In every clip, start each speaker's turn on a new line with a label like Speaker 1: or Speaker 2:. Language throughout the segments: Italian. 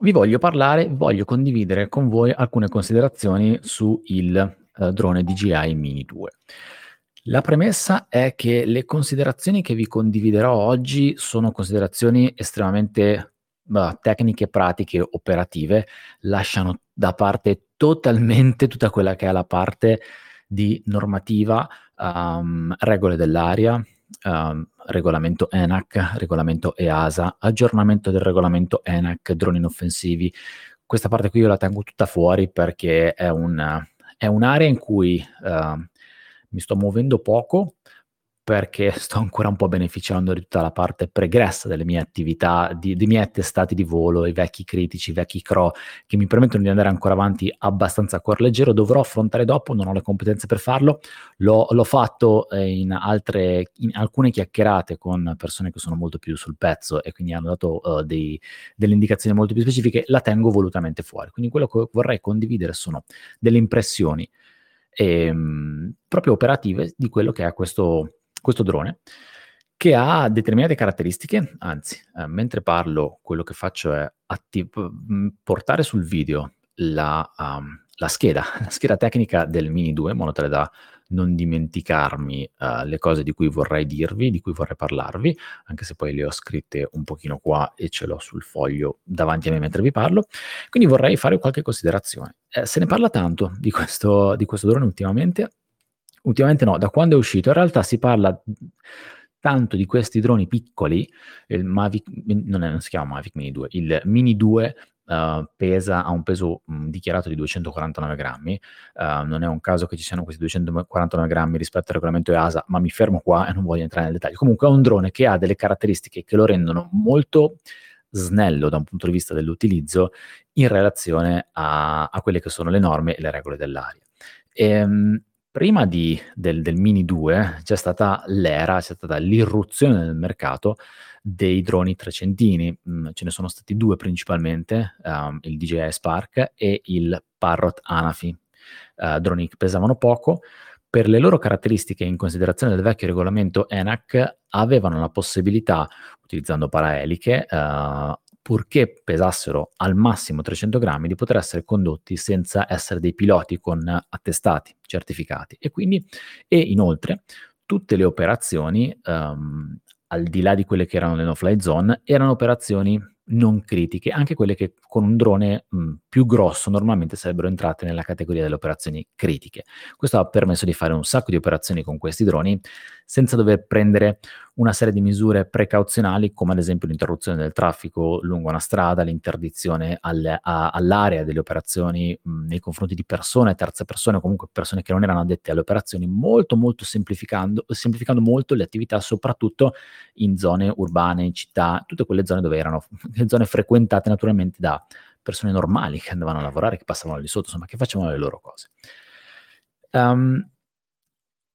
Speaker 1: vi voglio parlare, voglio condividere con voi alcune considerazioni sul eh, drone DJI Mini 2. La premessa è che le considerazioni che vi condividerò oggi sono considerazioni estremamente bah, tecniche, pratiche, operative, lasciano da parte totalmente tutta quella che è la parte di normativa, um, regole dell'aria, um, regolamento ENAC, regolamento EASA, aggiornamento del regolamento ENAC, droni inoffensivi. Questa parte qui io la tengo tutta fuori perché è, un, è un'area in cui uh, mi sto muovendo poco perché sto ancora un po' beneficiando di tutta la parte pregressa delle mie attività, di, dei miei attestati di volo, i vecchi critici, i vecchi CRO, che mi permettono di andare ancora avanti abbastanza a cuor leggero. Dovrò affrontare dopo, non ho le competenze per farlo. L'ho, l'ho fatto eh, in, altre, in alcune chiacchierate con persone che sono molto più sul pezzo e quindi hanno dato uh, dei, delle indicazioni molto più specifiche. La tengo volutamente fuori. Quindi quello che vorrei condividere sono delle impressioni ehm, proprio operative di quello che è questo questo drone che ha determinate caratteristiche, anzi, eh, mentre parlo, quello che faccio è attiv- portare sul video la, um, la, scheda, la scheda tecnica del Mini 2, in modo tale da non dimenticarmi uh, le cose di cui vorrei dirvi, di cui vorrei parlarvi, anche se poi le ho scritte un pochino qua e ce l'ho sul foglio davanti a me mentre vi parlo. Quindi vorrei fare qualche considerazione. Eh, se ne parla tanto di questo, di questo drone ultimamente, Ultimamente no, da quando è uscito in realtà si parla tanto di questi droni piccoli, il Mavic, non, è, non si chiama Mavic Mini 2, il Mini 2 Uh, pesa, ha un peso mh, dichiarato di 249 grammi. Uh, non è un caso che ci siano questi 249 grammi rispetto al regolamento EASA, ma mi fermo qua e non voglio entrare nel dettaglio. Comunque è un drone che ha delle caratteristiche che lo rendono molto snello da un punto di vista dell'utilizzo in relazione a, a quelle che sono le norme e le regole dell'aria. Ehm, prima di, del, del, Mini 2 c'è stata l'era, c'è stata l'irruzione nel mercato dei droni trecentini. Mm, ce ne sono stati due principalmente, um, il DJI Spark e il Parrot Anafi. Uh, droni che pesavano poco, per le loro caratteristiche in considerazione del vecchio regolamento ENAC avevano la possibilità, utilizzando paraeliche, uh, purché pesassero al massimo 300 grammi, di poter essere condotti senza essere dei piloti con attestati, certificati. E quindi, e inoltre, tutte le operazioni, um, al di là di quelle che erano le no-fly zone, erano operazioni non critiche, anche quelle che con un drone mh, più grosso normalmente sarebbero entrate nella categoria delle operazioni critiche. Questo ha permesso di fare un sacco di operazioni con questi droni senza dover prendere una serie di misure precauzionali come ad esempio l'interruzione del traffico lungo una strada, l'interdizione alle, a, all'area delle operazioni mh, nei confronti di persone, terze persone comunque persone che non erano addette alle operazioni, molto molto semplificando, semplificando molto le attività soprattutto in zone urbane, in città, tutte quelle zone dove erano zone frequentate naturalmente da persone normali che andavano a lavorare, che passavano lì sotto, insomma che facevano le loro cose. Um,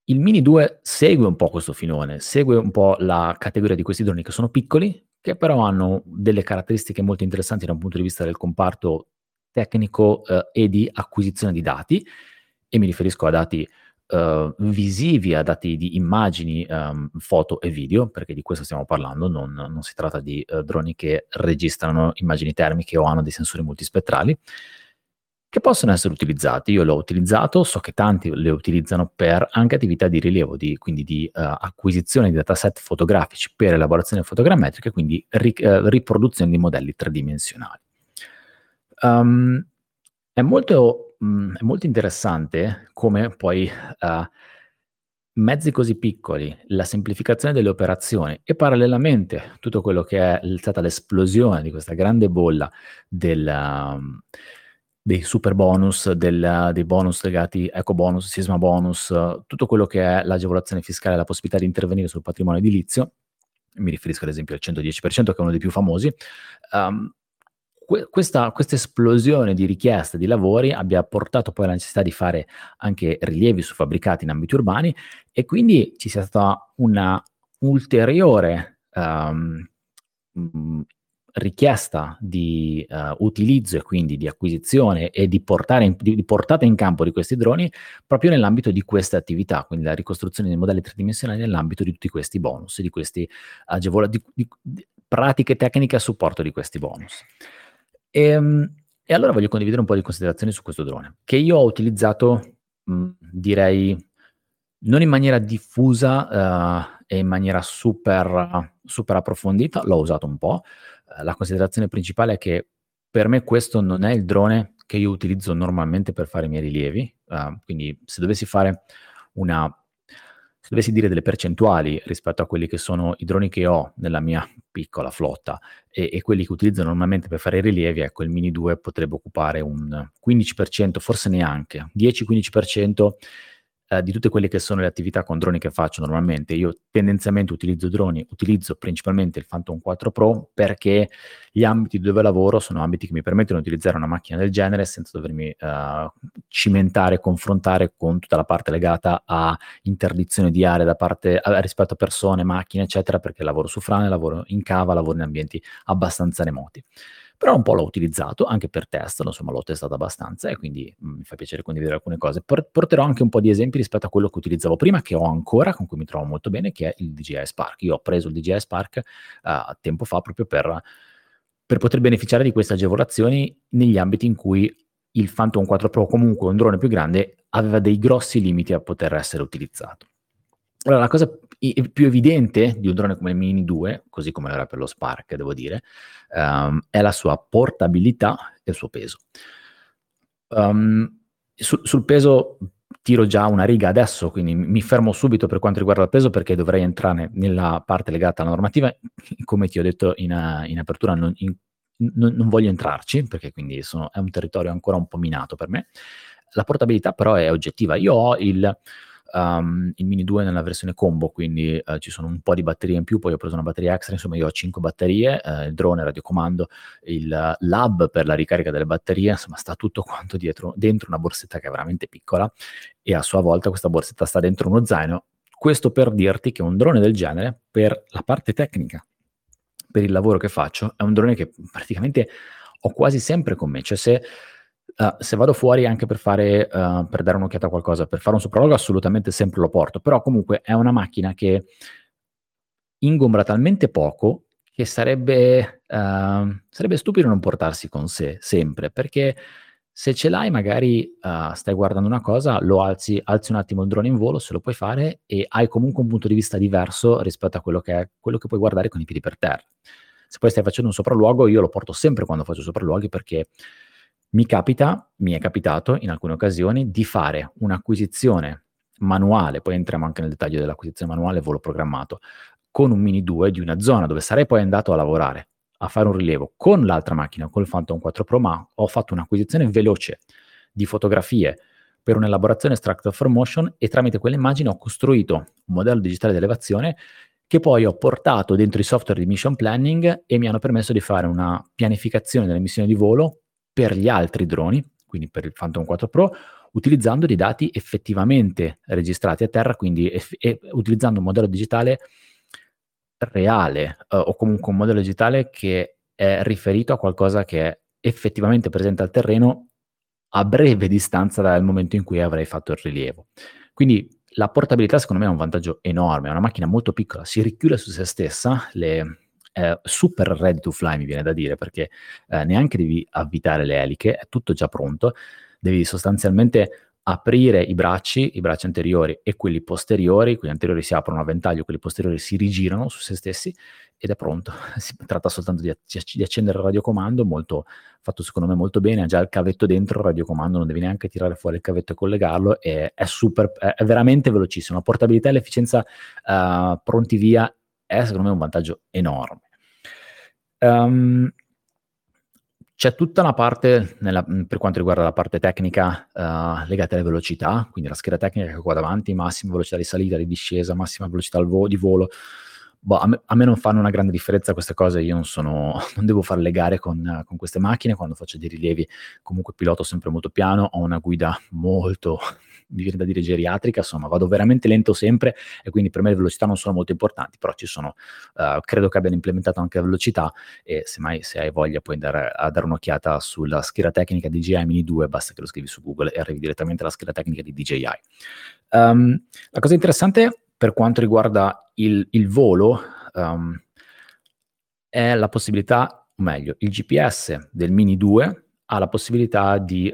Speaker 1: il Mini 2 segue un po' questo filone, segue un po' la categoria di questi droni che sono piccoli, che però hanno delle caratteristiche molto interessanti da un punto di vista del comparto tecnico eh, e di acquisizione di dati, e mi riferisco a dati eh, visivi, a dati di immagini, um, foto e video, perché di questo stiamo parlando, non, non si tratta di uh, droni che registrano immagini termiche o hanno dei sensori multispettrali che possono essere utilizzati. Io l'ho utilizzato, so che tanti le utilizzano per anche attività di rilievo, di, quindi di uh, acquisizione di dataset fotografici per elaborazione fotogrammetrica, quindi ri, uh, riproduzione di modelli tridimensionali. Um, è, molto, mh, mm, è molto, interessante come poi uh, mezzi così piccoli, la semplificazione delle operazioni e parallelamente tutto quello che è stata l'esplosione di questa grande bolla del... Um, dei super bonus, del, dei bonus legati eco bonus, sisma bonus, tutto quello che è l'agevolazione fiscale, la possibilità di intervenire sul patrimonio edilizio, mi riferisco ad esempio al 110% che è uno dei più famosi, um, questa, questa, esplosione di richieste di lavori abbia portato poi alla necessità di fare anche rilievi su fabbricati in ambiti urbani e quindi ci sia stata una ulteriore um, richiesta di uh, utilizzo e quindi di acquisizione e di, in, di, di, portata in campo di questi droni proprio nell'ambito di queste attività, quindi la ricostruzione dei modelli tridimensionali nell'ambito di tutti questi bonus, di queste agevolazioni, di, di, pratiche tecniche a supporto di questi bonus. E, ehm, e, allora voglio condividere un po' di considerazioni su questo drone, che io ho utilizzato, mh, direi, non in maniera diffusa uh, e in maniera super, super approfondita, l'ho usato un po'. Uh, la considerazione principale è che per me questo non è il drone che io utilizzo normalmente per fare i miei rilievi, uh, quindi se dovessi fare una se dovessi dire delle percentuali rispetto a quelli che sono i droni che ho nella mia piccola flotta e, e quelli che utilizzo normalmente per fare i rilievi, ecco il Mini 2 potrebbe occupare un 15%, forse neanche, 10-15% eh, di tutte quelle che sono le attività con droni che faccio normalmente. Io tendenzialmente utilizzo droni, utilizzo principalmente il Phantom 4 Pro perché gli ambiti dove lavoro sono ambiti che mi permettono di utilizzare una macchina del genere senza dovermi uh, cimentare, confrontare con tutta la parte legata a interdizione di aree da parte, a, rispetto a persone, macchine, eccetera, perché lavoro su frane, lavoro in cava, lavoro in ambienti abbastanza remoti però un po' l'ho utilizzato anche per test, insomma l'ho testato abbastanza e quindi mm, mi fa piacere condividere alcune cose. porterò anche un po' di esempi rispetto a quello che utilizzavo prima, che ho ancora, con cui mi trovo molto bene, che è il DJI Spark. Io ho preso il DJI Spark uh, tempo fa proprio per, per poter beneficiare di queste agevolazioni negli ambiti in cui il Phantom 4 Pro, comunque un drone più grande, aveva dei grossi limiti a poter essere utilizzato. Allora, la cosa più evidente di un drone come il Mini 2, così come era per lo Spark, devo dire, um, è la sua portabilità e il suo peso. Um, su, sul peso tiro già una riga adesso, quindi mi fermo subito per quanto riguarda il peso perché dovrei entrare nella parte legata alla normativa. Come ti ho detto in, in apertura, non, in, non, non, voglio entrarci perché quindi sono, è un territorio ancora un po' minato per me. La portabilità però è oggettiva. Io ho il um, il Mini 2 nella versione combo, quindi uh, ci sono un po' di batterie in più, poi ho preso una batteria extra, insomma io ho 5 batterie, uh, il drone, radiocomando, il lab per la ricarica delle batterie, insomma sta tutto quanto dietro, dentro una borsetta che è veramente piccola e a sua volta questa borsetta sta dentro uno zaino. Questo per dirti che un drone del genere, per la parte tecnica, per il lavoro che faccio, è un drone che praticamente ho quasi sempre con me, cioè se Uh, se vado fuori anche per fare, uh, per dare un'occhiata a qualcosa, per fare un sopralluogo, assolutamente sempre lo porto, però comunque è una macchina che ingombra talmente poco che sarebbe, uh, sarebbe stupido non portarsi con sé sempre, perché se ce l'hai magari stai guardando una cosa, lo alzi, alzi un attimo il drone in volo, se lo puoi fare, e hai comunque un punto di vista diverso rispetto a quello che, è, quello che puoi guardare con i piedi per terra. Se poi stai facendo un sopralluogo, io lo porto sempre quando faccio sopralluoghi perché mi capita, mi è capitato in alcune occasioni di fare un'acquisizione manuale, poi entriamo anche nel dettaglio dell'acquisizione manuale volo programmato, con un Mini 2 di una zona dove sarei poi andato a lavorare, a fare un rilevo con l'altra macchina, col Phantom 4 Pro, ma ho fatto un'acquisizione veloce di fotografie per un'elaborazione Structure for Motion e tramite quelle immagini ho costruito un modello digitale di elevazione che poi ho portato dentro i software di mission planning e mi hanno permesso di fare una pianificazione delle missioni di volo per gli altri droni, quindi per il Phantom 4 Pro, utilizzando dei dati effettivamente registrati a terra, quindi eff- utilizzando un modello digitale reale uh, o comunque un modello digitale che è riferito a qualcosa che è effettivamente presente al terreno a breve distanza dal momento in cui avrei fatto il rilievo. Quindi la portabilità secondo me è un vantaggio enorme, è una macchina molto piccola, si richiude su se stessa, le, eh, super ready to fly, mi viene da dire, perché eh, neanche devi avvitare le eliche, è tutto già pronto, devi sostanzialmente aprire i bracci, i bracci anteriori e quelli posteriori, quelli anteriori si aprono a ventaglio, quelli posteriori si rigirano su se stessi ed è pronto. Si tratta soltanto di, di accendere il radiocomando, molto, fatto secondo me molto bene, ha già il cavetto dentro il radiocomando, non devi neanche tirare fuori il cavetto e collegarlo, e è, super, è veramente velocissimo. La portabilità e l'efficienza uh, pronti via è secondo me un vantaggio enorme. Um, c'è tutta una parte, nella, per quanto riguarda la parte tecnica, uh, legata alle velocità, quindi la scheda tecnica che ho qua davanti, massima velocità di salita, di discesa, massima velocità vo- di volo. Boh, a, me, a, me, non fanno una grande differenza queste cose, io non, sono, non devo fare le gare con, con, queste macchine, quando faccio dei rilievi comunque piloto sempre molto piano, ho una guida molto, mi viene da dire geriatrica, insomma vado veramente lento sempre e quindi per me le velocità non sono molto importanti, però ci sono, uh, credo che abbiano implementato anche la velocità e semmai se hai voglia puoi andare a dare un'occhiata sulla scheda tecnica di DJI Mini 2, basta che lo scrivi su Google e arrivi direttamente alla scheda tecnica di DJI. Um, ehm, la cosa interessante per quanto riguarda il, il volo um, è la possibilità o meglio, il GPS del Mini 2 ha la possibilità di,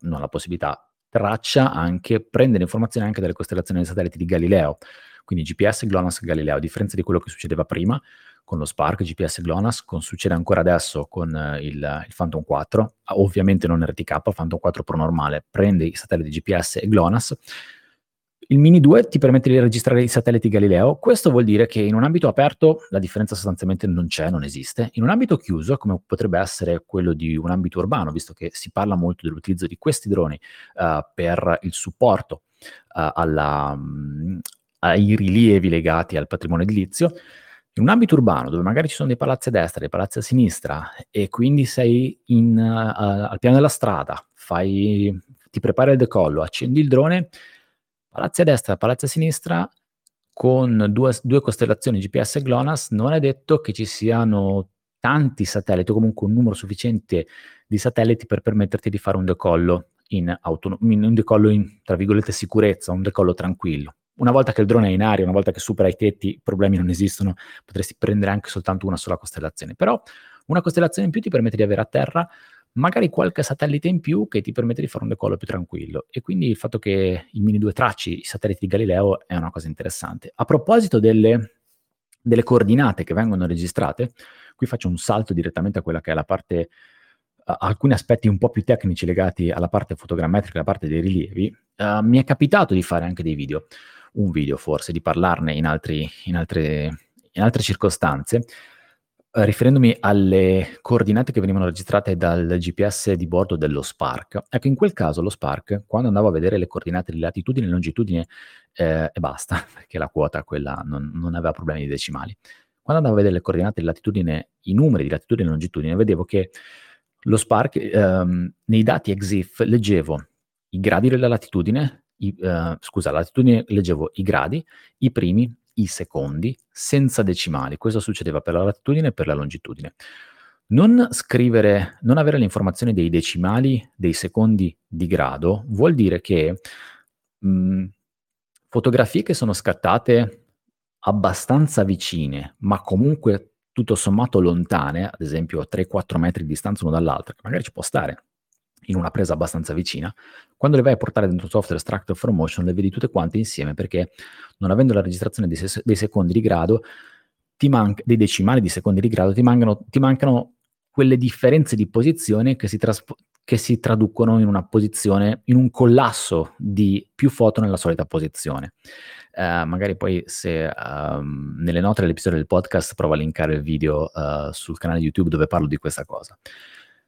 Speaker 1: non la possibilità, traccia anche, prende le informazioni anche dalle costellazioni dei satelliti di Galileo, quindi GPS, GLONASS, Galileo, a differenza di quello che succedeva prima con lo Spark, GPS, GLONASS, con, succede ancora adesso con uh, il, il, Phantom 4, ovviamente non RTK, Phantom 4 Pro normale, prende i satelliti GPS e GLONASS, il Mini 2 ti permette di registrare i satelliti Galileo, questo vuol dire che in un ambito aperto la differenza sostanzialmente non c'è, non esiste. In un ambito chiuso, come potrebbe essere quello di un ambito urbano, visto che si parla molto dell'utilizzo di questi droni uh, per il supporto uh, alla, um, ai rilievi legati al patrimonio edilizio, in un ambito urbano dove magari ci sono dei palazzi a destra, dei palazzi a sinistra e quindi sei in, uh, al piano della strada, fai, ti prepari il decollo, accendi il drone palazzi a destra, palazzi a sinistra, con due, due costellazioni GPS e GLONASS, non è detto che ci siano tanti satelliti o comunque un numero sufficiente di satelliti per permetterti di fare un decollo in, autono- in un decollo in, tra virgolette, sicurezza, un decollo tranquillo. Una volta che il drone è in aria, una volta che supera i tetti, i problemi non esistono, potresti prendere anche soltanto una sola costellazione. Però una costellazione in più ti permette di avere a terra magari qualche satellite in più che ti permette di fare un decollo più tranquillo. E quindi il fatto che il Mini 2 tracci i satelliti di Galileo è una cosa interessante. A proposito delle, delle coordinate che vengono registrate, qui faccio un salto direttamente a quella che è la parte, alcuni aspetti un po' più tecnici legati alla parte fotogrammetrica, alla parte dei rilievi. Uh, mi è capitato di fare anche dei video, un video forse, di parlarne in, altri, in, altre, in altre circostanze riferendomi alle coordinate che venivano registrate dal GPS di bordo dello Spark, ecco in quel caso lo Spark, quando andavo a vedere le coordinate di latitudine e longitudine, eh, e basta, perché la quota quella non, non, aveva problemi di decimali, quando andavo a vedere le coordinate di latitudine, i numeri di latitudine e longitudine, vedevo che lo Spark, ehm, nei dati EXIF, leggevo i gradi della latitudine, i, eh, scusa, la latitudine leggevo i gradi, i primi, i secondi senza decimali. Questo succedeva per la latitudine e per la longitudine. Non scrivere, non avere le informazioni dei decimali, dei secondi di grado, vuol dire che mh, mhmm, fotografie che sono scattate abbastanza vicine, ma comunque tutto sommato lontane, ad esempio a 3-4 metri di distanza uno dall'altro, magari ci può stare, in una presa abbastanza vicina, quando le vai a portare dentro software Structure for Motion le vedi tutte quante insieme perché non avendo la registrazione dei, se- dei secondi di grado, manca, dei decimali di secondi di grado, ti mancano, ti mancano quelle differenze di posizione che si, traspo- che si traducono in una posizione, in un collasso di più foto nella solita posizione. Uh, magari poi se um, nelle note dell'episodio del podcast provo a linkare il video uh, sul canale YouTube dove parlo di questa cosa.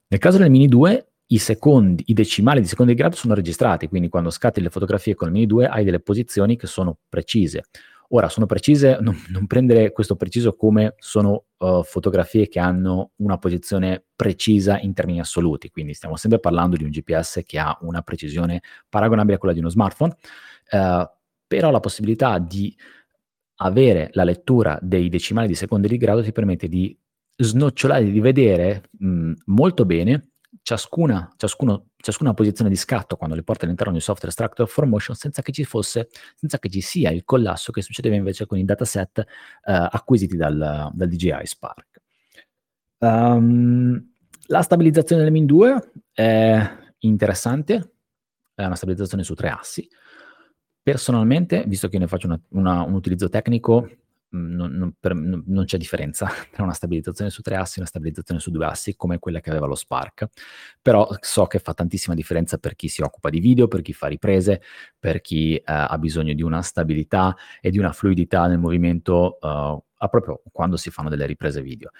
Speaker 1: Nel caso del Mini 2 i secondi, i decimali di secondi di grado sono registrati, quindi quando scatti le fotografie con il Mini 2 hai delle posizioni che sono precise. Ora, sono precise, non, non prendere questo preciso come sono uh, fotografie che hanno una posizione precisa in termini assoluti, quindi stiamo sempre parlando di un GPS che ha una precisione paragonabile a quella di uno smartphone, uh, però la possibilità di avere la lettura dei decimali di secondi di grado ti permette di snocciolare, di vedere mh, molto bene ciascuna, ciascuno, ciascuna posizione di scatto quando le porta all'interno di software Structure for Motion senza che ci fosse, senza che ci sia il collasso che succedeva invece con i dataset uh, acquisiti dal, dal, DJI Spark. Um, la stabilizzazione del Min 2 è interessante, è una stabilizzazione su tre assi. Personalmente, visto che ne faccio una, una, un utilizzo tecnico, non, non, per, non, c'è differenza tra una stabilizzazione su tre assi e una stabilizzazione su due assi come quella che aveva lo Spark, però so che fa tantissima differenza per chi si occupa di video, per chi fa riprese, per chi eh, ha bisogno di una stabilità e di una fluidità nel movimento uh, proprio quando si fanno delle riprese video.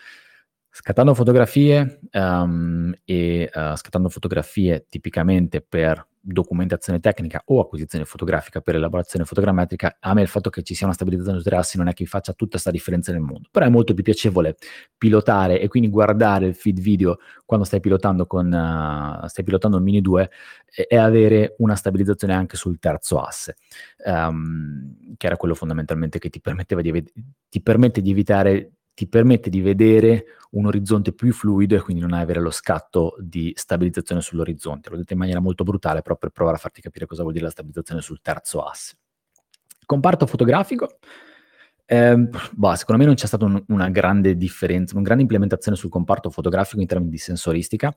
Speaker 1: Scattando fotografie um, e uh, scattando fotografie tipicamente per documentazione tecnica o acquisizione fotografica per elaborazione fotogrammetrica, a me il fatto che ci sia una stabilizzazione su tre assi non è che faccia tutta questa differenza nel mondo, però è molto più piacevole pilotare e quindi guardare il feed video quando stai pilotando con uh, stai pilotando un Mini 2 e, e, avere una stabilizzazione anche sul terzo asse, um, che era quello fondamentalmente che ti permetteva di, ti permette di evitare ti permette di vedere un orizzonte più fluido e quindi non avere lo scatto di stabilizzazione sull'orizzonte. L'ho detto in maniera molto brutale, però per provare a farti capire cosa vuol dire la stabilizzazione sul terzo asse. Comparto fotografico. Eh, boh, secondo me non c'è stata un, una grande differenza, una grande implementazione sul comparto fotografico in termini di sensoristica.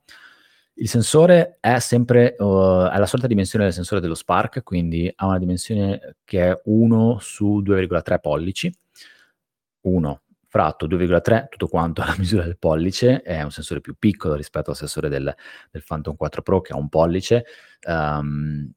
Speaker 1: Il sensore è sempre uh, è la solita dimensione del sensore dello Spark, quindi ha una dimensione che è 1 su 2,3 pollici. 1 fratto 2,3, tutto quanto alla misura del pollice, è un sensore più piccolo rispetto al sensore del, del Phantom 4 Pro che ha un pollice. Um,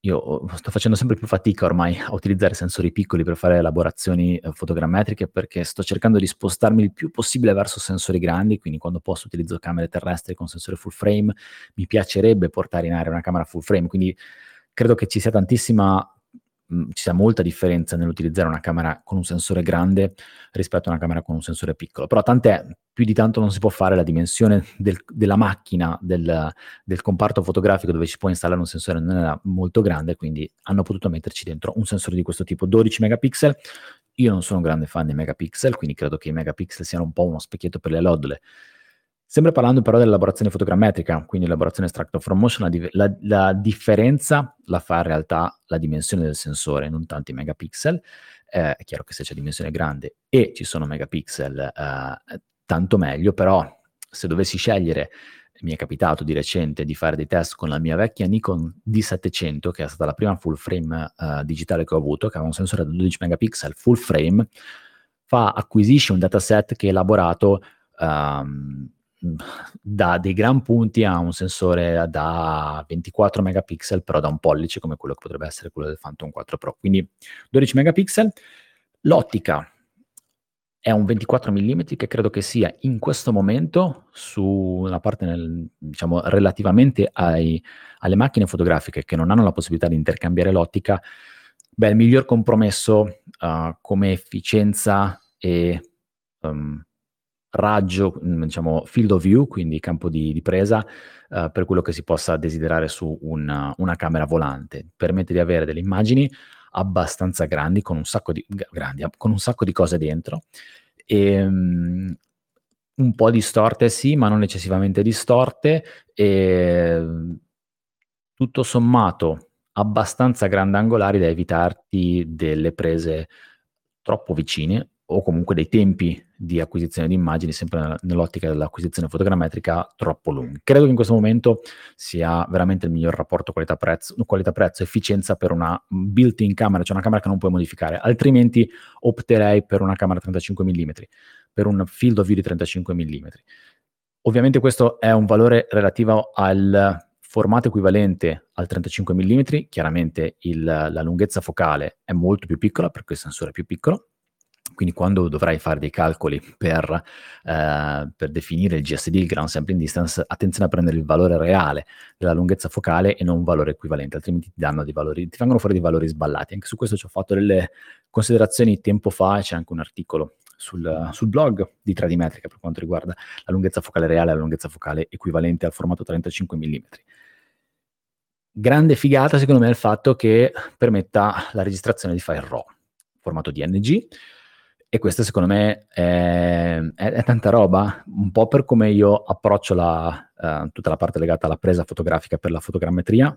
Speaker 1: io sto facendo sempre più fatica ormai a utilizzare sensori piccoli per fare elaborazioni eh, fotogrammetriche perché sto cercando di spostarmi il più possibile verso sensori grandi, quindi quando posso utilizzo camere terrestri con sensore full frame, mi piacerebbe portare in aria una camera full frame, quindi credo che ci sia tantissima Ci sia molta differenza nell'utilizzare una camera con un sensore grande rispetto a una camera con un sensore piccolo. Però tant'è, più di tanto non si può fare la dimensione del, della macchina, del, del, comparto fotografico dove si può installare un sensore non era molto grande, quindi hanno potuto metterci dentro un sensore di questo tipo, 12 megapixel. Io non sono un grande fan dei megapixel, quindi credo che i megapixel siano un po' uno specchietto per le lodole. Sempre parlando però dell'elaborazione fotogrammetrica, quindi elaborazione extract from motion, la, la, la, differenza la fa in realtà la dimensione del sensore, non tanto i megapixel. Eh, è chiaro che se c'è dimensione grande e ci sono megapixel, eh, tanto meglio, però se dovessi scegliere, mi è capitato di recente di fare dei test con la mia vecchia Nikon D700, che è stata la prima full frame eh, digitale che ho avuto, che aveva un sensore da 12 megapixel full frame, fa, acquisisce un dataset che è elaborato um, da dei gran punti a un sensore da 24 megapixel, però da un pollice come quello che potrebbe essere quello del Phantom 4 Pro. Quindi 12 megapixel. L'ottica è un 24 mm che credo che sia in questo momento su una parte nel, diciamo relativamente ai, alle macchine fotografiche che non hanno la possibilità di intercambiare l'ottica, beh, il miglior compromesso uh, come efficienza e um, raggio, mm, diciamo field of view, quindi campo di, di presa, uh, per quello che si possa desiderare su una, una, camera volante. Permette di avere delle immagini abbastanza grandi, con un sacco di, grandi, con un sacco di cose dentro. E, um, un po' distorte sì, ma non eccessivamente distorte. E, tutto sommato abbastanza grandangolari da evitarti delle prese troppo vicine o comunque dei tempi di acquisizione di immagini, sempre nell'ottica dell'acquisizione fotogrammetrica, troppo lunghi. Credo che in questo momento sia veramente il miglior rapporto qualità-prezzo, qualità-prezzo, efficienza per una built-in camera, cioè una camera che non puoi modificare, altrimenti opterei per una camera 35 mm, per un field of view di 35 mm. Ovviamente questo è un valore relativo al formato equivalente al 35 mm, chiaramente il, la lunghezza focale è molto più piccola perché il sensore è più piccolo, quindi quando dovrai fare dei calcoli per, eh, per, definire il GSD, il Ground Sampling Distance, attenzione a prendere il valore reale della lunghezza focale e non un valore equivalente, altrimenti ti, danno dei valori, ti vengono fuori dei valori sballati. Anche su questo ci ho fatto delle considerazioni tempo fa c'è anche un articolo sul, sul blog di 3D Metrica per quanto riguarda la lunghezza focale reale e la lunghezza focale equivalente al formato 35 mm. Grande figata secondo me è il fatto che permetta la registrazione di file RAW, formato DNG, e questo secondo me è, è, è, tanta roba, un po' per come io approccio la, uh, tutta la parte legata alla presa fotografica per la fotogrammetria.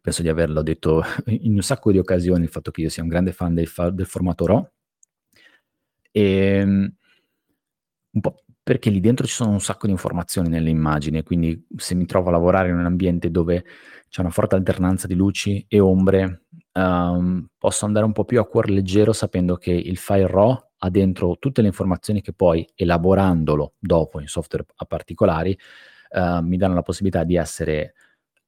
Speaker 1: Penso di averlo detto in un sacco di occasioni, il fatto che io sia un grande fan del, del formato RAW. E, ehm, un po' perché lì dentro ci sono un sacco di informazioni nelle immagini, quindi se mi trovo a lavorare in un ambiente dove c'è una forte alternanza di luci e ombre, um, posso andare un po' più a cuore leggero sapendo che il file RAW ha dentro tutte le informazioni che poi, elaborandolo dopo in software a particolari, uh, mi danno la possibilità di essere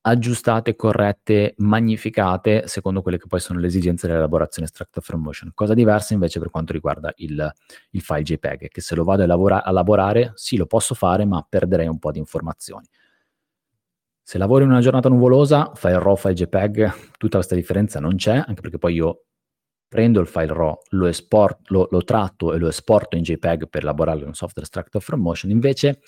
Speaker 1: aggiustate, corrette, magnificate secondo quelle che poi sono le esigenze dell'elaborazione extract from motion. Cosa diversa invece per quanto riguarda il, il file JPEG, che se lo vado a, elabora- a elaborare, sì, lo posso fare, ma perderei un po' di informazioni. Se lavori in una giornata nuvolosa, file RAW, file JPEG, tutta questa differenza non c'è, anche perché poi io prendo il file RAW, lo, esport, lo, lo tratto e lo esporto in JPEG per elaborarlo in un software extractor from motion, invece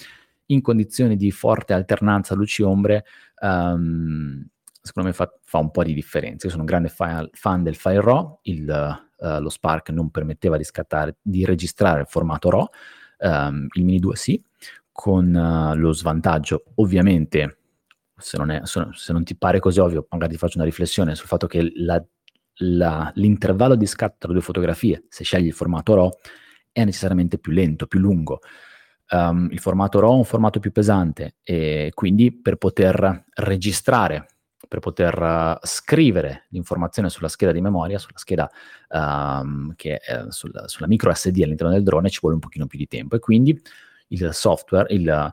Speaker 1: in condizioni di forte alternanza luci-ombre, um, secondo me fa, fa, un po' di differenza. Io sono un grande file, fan del file RAW, il, uh, lo Spark non permetteva di scattare, di registrare il formato RAW, um, il Mini 2 sì, con uh, lo svantaggio ovviamente se non, è, se non, ti pare così ovvio, magari ti faccio una riflessione sul fatto che la, la, l'intervallo di scatto tra due fotografie, se scegli il formato RAW, è necessariamente più lento, più lungo. Um, il formato RAW è un formato più pesante e quindi per poter registrare, per poter uh, scrivere l'informazione sulla scheda di memoria, sulla scheda um, che è sul, sulla micro SD all'interno del drone ci vuole un pochino più di tempo e quindi il software, il,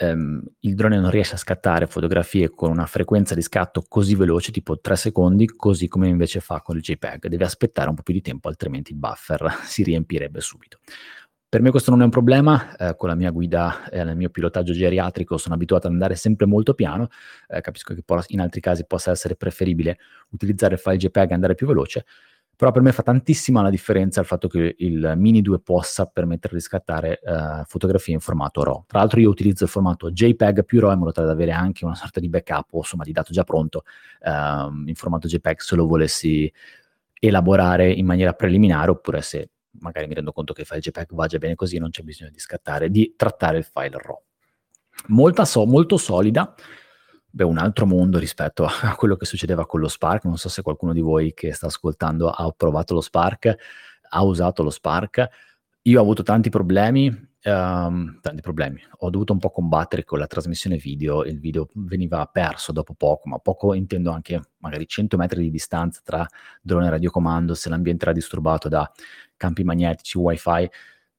Speaker 1: um, il drone non riesce a scattare fotografie con una frequenza di scatto così veloce, tipo 3 secondi, così come invece fa con il JPEG. Deve aspettare un po' più di tempo, altrimenti il buffer si riempirebbe subito. Per me questo non è un problema, eh, con la mia guida e eh, nel mio pilotaggio geriatrico sono abituato ad andare sempre molto piano, eh, capisco che in altri casi possa essere preferibile utilizzare il file JPEG e andare più veloce, però per me fa tantissima la differenza il fatto che il Mini 2 possa permettere di scattare eh, fotografie in formato RAW. Tra l'altro io utilizzo il formato JPEG più RAW in modo tale da avere anche una sorta di backup o insomma di dato già pronto ehm, in formato JPEG se lo volessi elaborare in maniera preliminare oppure se magari mi rendo conto che il file JPEG va già bene così, non c'è bisogno di scattare, di trattare il file RAW. Molta so, molto solida, beh, un altro mondo rispetto a quello che succedeva con lo Spark. Non so se qualcuno di voi che sta ascoltando ha provato lo Spark, ha usato lo Spark. Io ho avuto tanti problemi, um, tanti problemi. Ho dovuto un po' combattere con la trasmissione video, il video veniva perso dopo poco, ma poco intendo anche magari 100 metri di distanza tra drone e radiocomando, se l'ambiente era disturbato da campi magnetici, wifi,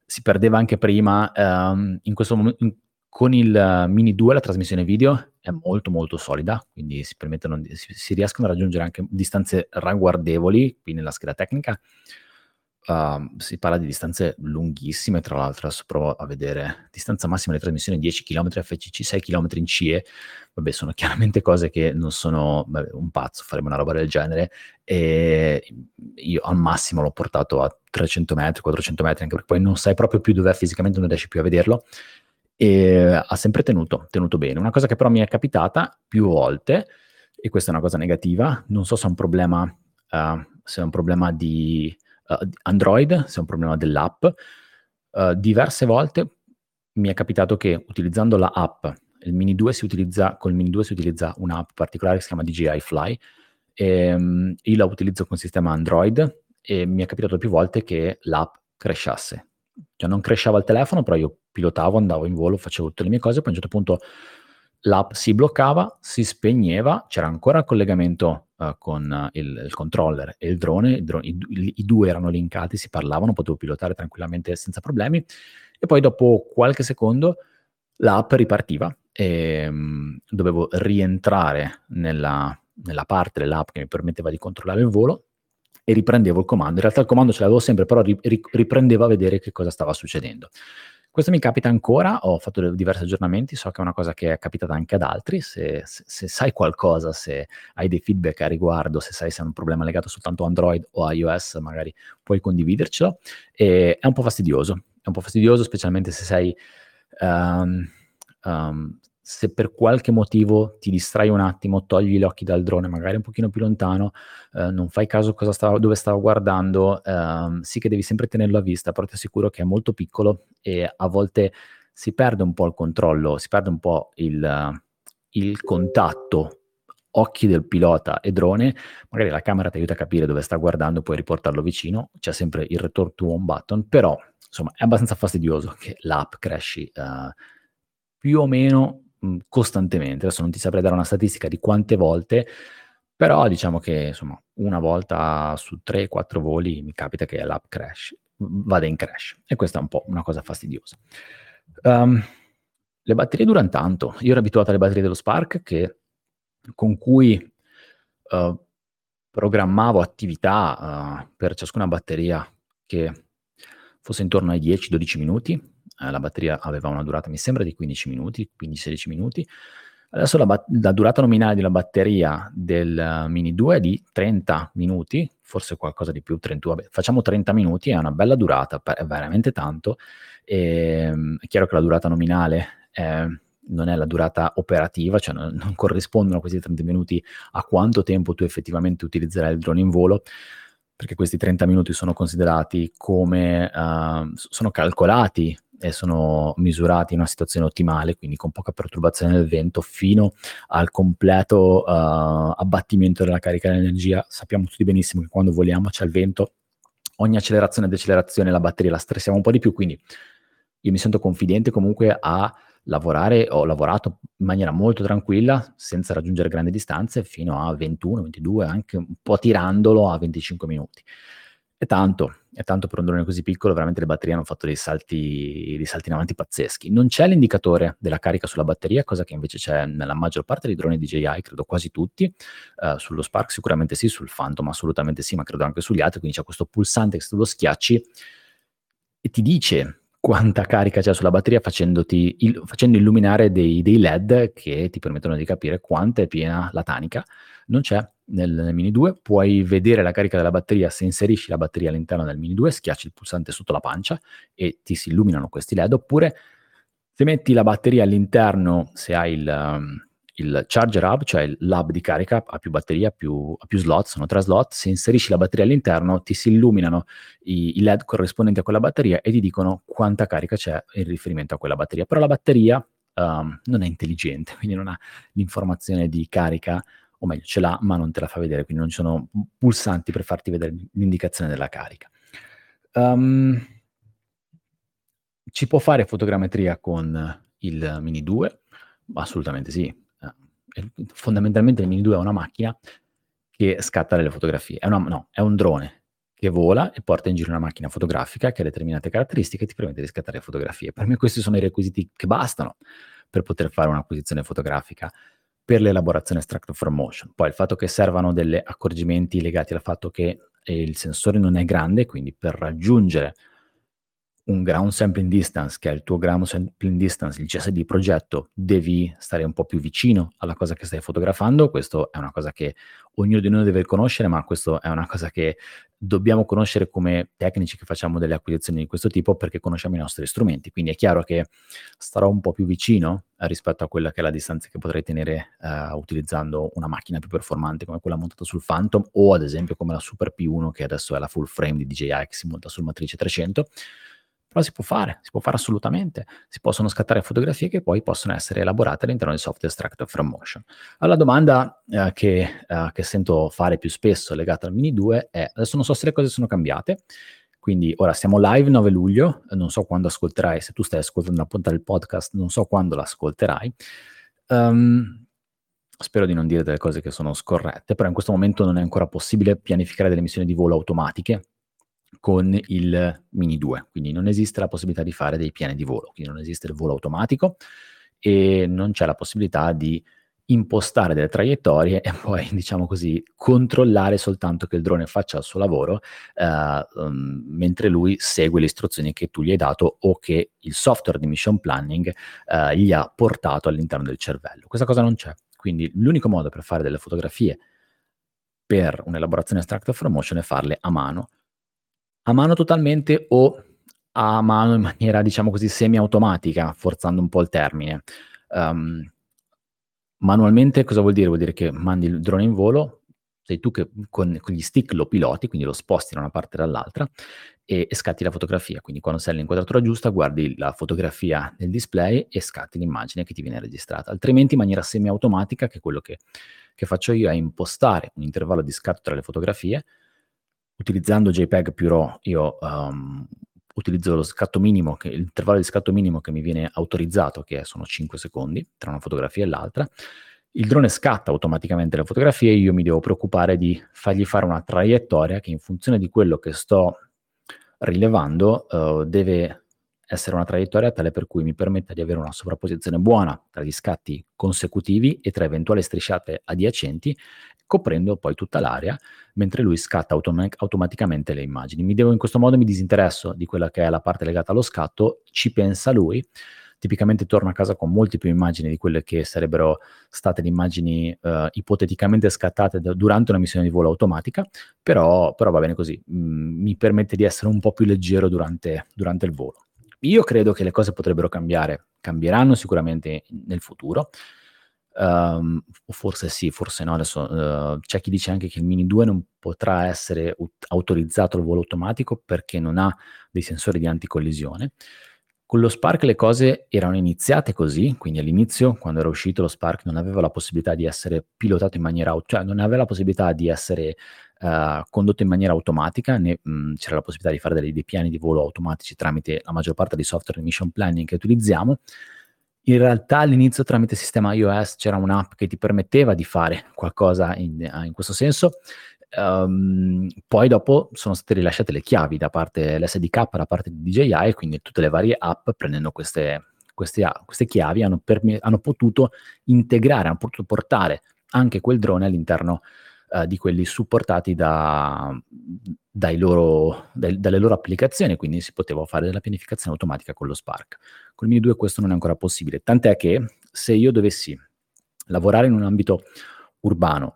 Speaker 1: si perdeva anche prima. Um, in questo momento, con il Mini 2 la trasmissione video è molto molto solida, quindi si, si, si riescono a raggiungere anche distanze ragguardevoli qui nella scheda tecnica. Uh, si parla di distanze lunghissime, tra l'altro adesso provo a vedere distanza massima di trasmissione 10 km FCC, 6 km in CE, vabbè sono chiaramente cose che non sono vabbè, un pazzo, faremo una roba del genere e io al massimo l'ho portato a 300 metri, 400 metri, anche perché poi non sai proprio più dove è fisicamente, non riesci più a vederlo e ha sempre tenuto, tenuto bene. Una cosa che però mi è capitata più volte, e questa è una cosa negativa, non so se è un problema, uh, se è un problema di uh, Android, se è un problema dell'app. Uh, diverse volte mi è capitato che utilizzando la il Mini 2 si utilizza, col Mini 2 si utilizza un'app particolare che si chiama DJI Fly, e, um, io la utilizzo con sistema Android e mi è capitato più volte che l'app crashasse. Cioè non crashava il telefono, però io pilotavo, andavo in volo, facevo tutte le mie cose, poi a un certo punto l'app si bloccava, si spegneva, c'era ancora il collegamento uh, con uh, il, il, controller e il drone, il drone i, i, i, due erano linkati, si parlavano, potevo pilotare tranquillamente senza problemi e poi dopo qualche secondo l'app ripartiva e um, dovevo rientrare nella, nella parte dell'app che mi permetteva di controllare il volo e riprendevo il comando. In realtà il comando ce l'avevo sempre, però ri, ri, riprendevo a vedere che cosa stava succedendo. Questo mi capita ancora, ho fatto diversi aggiornamenti, so che è una cosa che è capitata anche ad altri, se, se, se, sai qualcosa, se hai dei feedback a riguardo, se sai se è un problema legato soltanto a Android o a iOS, magari puoi condividercelo. E è un po' fastidioso, è un po' fastidioso specialmente se sei... Um, um, se per qualche motivo ti distrai un attimo, togli gli occhi dal drone, magari un pochino più lontano, eh, non fai caso stava, dove stavo guardando, ehm, sì che devi sempre tenerlo a vista, però ti assicuro che è molto piccolo e a volte si perde un po' il controllo, si perde un po' il, il contatto occhi del pilota e drone, magari la camera ti aiuta a capire dove sta guardando, puoi riportarlo vicino, c'è sempre il return to home button, però insomma è abbastanza fastidioso che l'app crashi uh, più o meno costantemente. Adesso non ti saprei dare una statistica di quante volte, però diciamo che insomma una volta su 3-4 voli mi capita che l'app crash, vada in crash e questa è un po' una cosa fastidiosa. Um, le batterie durano tanto. Io ero abituato alle batterie dello Spark che, con cui uh, programmavo attività uh, per ciascuna batteria che fosse intorno ai 10-12 minuti eh, la batteria aveva una durata, mi sembra, di 15 minuti, 15-16 minuti. Adesso la, la, durata nominale della batteria del uh, Mini 2 è di 30 minuti, forse qualcosa di più, 31, vabbè, facciamo 30 minuti, è una bella durata, è veramente tanto. E, um, è chiaro che la durata nominale è, non è la durata operativa, cioè non, non corrispondono questi 30 minuti a quanto tempo tu effettivamente utilizzerai il drone in volo, perché questi 30 minuti sono considerati come, uh, sono calcolati e sono misurati in una situazione ottimale, quindi con poca perturbazione del vento, fino al completo uh, abbattimento della carica dell'energia. Sappiamo tutti benissimo che quando voliamo c'è il vento, ogni accelerazione e decelerazione la batteria la stressiamo un po' di più, quindi io mi sento confidente comunque a lavorare, ho lavorato in maniera molto tranquilla, senza raggiungere grandi distanze, fino a 21, 22, anche un po' tirandolo a 25 minuti. È tanto, è tanto per un drone così piccolo, veramente le batterie hanno fatto dei salti, dei salti in avanti pazzeschi. Non c'è l'indicatore della carica sulla batteria, cosa che invece c'è nella maggior parte dei droni DJI, credo quasi tutti. Uh, sullo Spark sicuramente sì, sul Phantom assolutamente sì, ma credo anche sugli altri, quindi c'è questo pulsante che se tu lo schiacci e ti dice quanta carica c'è sulla batteria il, facendo illuminare dei, dei, LED che ti permettono di capire quanto è piena la tanica. Non c'è nel, nel, Mini 2, puoi vedere la carica della batteria se inserisci la batteria all'interno del Mini 2, schiacci il pulsante sotto la pancia e ti si illuminano questi LED, oppure se metti la batteria all'interno, se hai il... Um, il charger hub, cioè l'hub di carica, ha più batteria, più, ha più slot, sono tre slot, se inserisci la batteria all'interno ti si illuminano i, i, LED corrispondenti a quella batteria e ti dicono quanta carica c'è in riferimento a quella batteria. Però la batteria um, non è intelligente, quindi non ha l'informazione di carica, o meglio ce l'ha ma non te la fa vedere, quindi non ci sono pulsanti per farti vedere l'indicazione della carica. Um, ci può fare fotogrammetria con il Mini 2? Assolutamente sì, fondamentalmente il Mini 2 è una macchina che scatta delle fotografie, è, una, no, è un drone che vola e porta in giro una macchina fotografica che ha determinate caratteristiche e ti permette di scattare fotografie. Per me questi sono i requisiti che bastano per poter fare un'acquisizione fotografica per l'elaborazione extract from motion. Poi il fatto che servano degli accorgimenti legati al fatto che il sensore non è grande, quindi per raggiungere un ground sampling distance, che è il tuo ground sampling distance, il CSD progetto, devi stare un po' più vicino alla cosa che stai fotografando. Questo è una cosa che ognuno di noi deve conoscere, ma questo è una cosa che dobbiamo conoscere come tecnici che facciamo delle acquisizioni di questo tipo perché conosciamo i nostri strumenti. Quindi è chiaro che starò un po' più vicino rispetto a quella che è la distanza che potrei tenere uh, utilizzando una macchina più performante come quella montata sul Phantom o ad esempio come la Super P1 che adesso è la full frame di DJI che si monta sul Matrice 300 però si può fare, si può fare assolutamente. Si possono scattare fotografie che poi possono essere elaborate all'interno del software Extract from Motion. Alla domanda eh, che, eh, che, sento fare più spesso legata al Mini 2 è, adesso non so se le cose sono cambiate, quindi ora siamo live 9 luglio, non so quando ascolterai, se tu stai ascoltando una puntata del podcast, non so quando l'ascolterai. Um, spero di non dire delle cose che sono scorrette, però in questo momento non è ancora possibile pianificare delle missioni di volo automatiche con il Mini 2, quindi non esiste la possibilità di fare dei piani di volo, quindi non esiste il volo automatico e non c'è la possibilità di impostare delle traiettorie e poi, diciamo così, controllare soltanto che il drone faccia il suo lavoro eh, um, mentre lui segue le istruzioni che tu gli hai dato o che il software di mission planning eh, gli ha portato all'interno del cervello. Questa cosa non c'è. Quindi l'unico modo per fare delle fotografie per un'elaborazione extract from motion è farle a mano a mano totalmente o a mano in maniera, diciamo così, semi-automatica, forzando un po' il termine. Um, manualmente cosa vuol dire? Vuol dire che mandi il drone in volo, sei tu che con, con, gli stick lo piloti, quindi lo sposti da una parte dall'altra e, e, scatti la fotografia. Quindi quando sei all'inquadratura giusta guardi la fotografia nel display e scatti l'immagine che ti viene registrata. Altrimenti in maniera semi-automatica, che è quello che, che faccio io, è impostare un intervallo di scatto tra le fotografie, utilizzando JPEG più RAW, io um, utilizzo lo scatto minimo, che, l'intervallo di scatto minimo che mi viene autorizzato, che sono 5 secondi tra una fotografia e l'altra. Il drone scatta automaticamente le fotografie e io mi devo preoccupare di fargli fare una traiettoria che in funzione di quello che sto rilevando uh, deve essere una traiettoria tale per cui mi permetta di avere una sovrapposizione buona tra gli scatti consecutivi e tra eventuali strisciate adiacenti coprendo poi tutta l'area, mentre lui scatta autom- automaticamente le immagini. Mi devo in questo modo mi disinteresso di quella che è la parte legata allo scatto, ci pensa lui, tipicamente torno a casa con molte più immagini di quelle che sarebbero state le immagini uh, ipoteticamente scattate d- durante una missione di volo automatica, però, però va bene così, mm, mi permette di essere un po' più leggero durante, durante il volo. Io credo che le cose potrebbero cambiare, cambieranno sicuramente nel futuro, Um, forse sì, forse no. Adesso uh, c'è chi dice anche che il Mini 2 non potrà essere ut- autorizzato al volo automatico perché non ha dei sensori di anticollisione. Con lo Spark le cose erano iniziate così, quindi all'inizio, quando era uscito lo Spark, non aveva la possibilità di essere pilotato in maniera, cioè non aveva la possibilità di essere uh, condotto in maniera automatica, né mh, mm, c'era la possibilità di fare dei, dei, piani di volo automatici tramite la maggior parte dei software di mission planning che utilizziamo. In realtà all'inizio tramite sistema iOS c'era un'app che ti permetteva di fare qualcosa in, in questo senso, Um, poi dopo sono state rilasciate le chiavi da parte dell'SDK, da parte di DJI, quindi tutte le varie app prendendo queste, queste, queste chiavi hanno, permi- hanno, potuto integrare, hanno potuto portare anche quel drone all'interno uh, di quelli supportati da, loro, dai, dalle loro applicazioni, quindi si poteva fare della pianificazione automatica con lo Spark. Con il Mini 2 questo non è ancora possibile, tant'è che se io dovessi lavorare in un ambito urbano,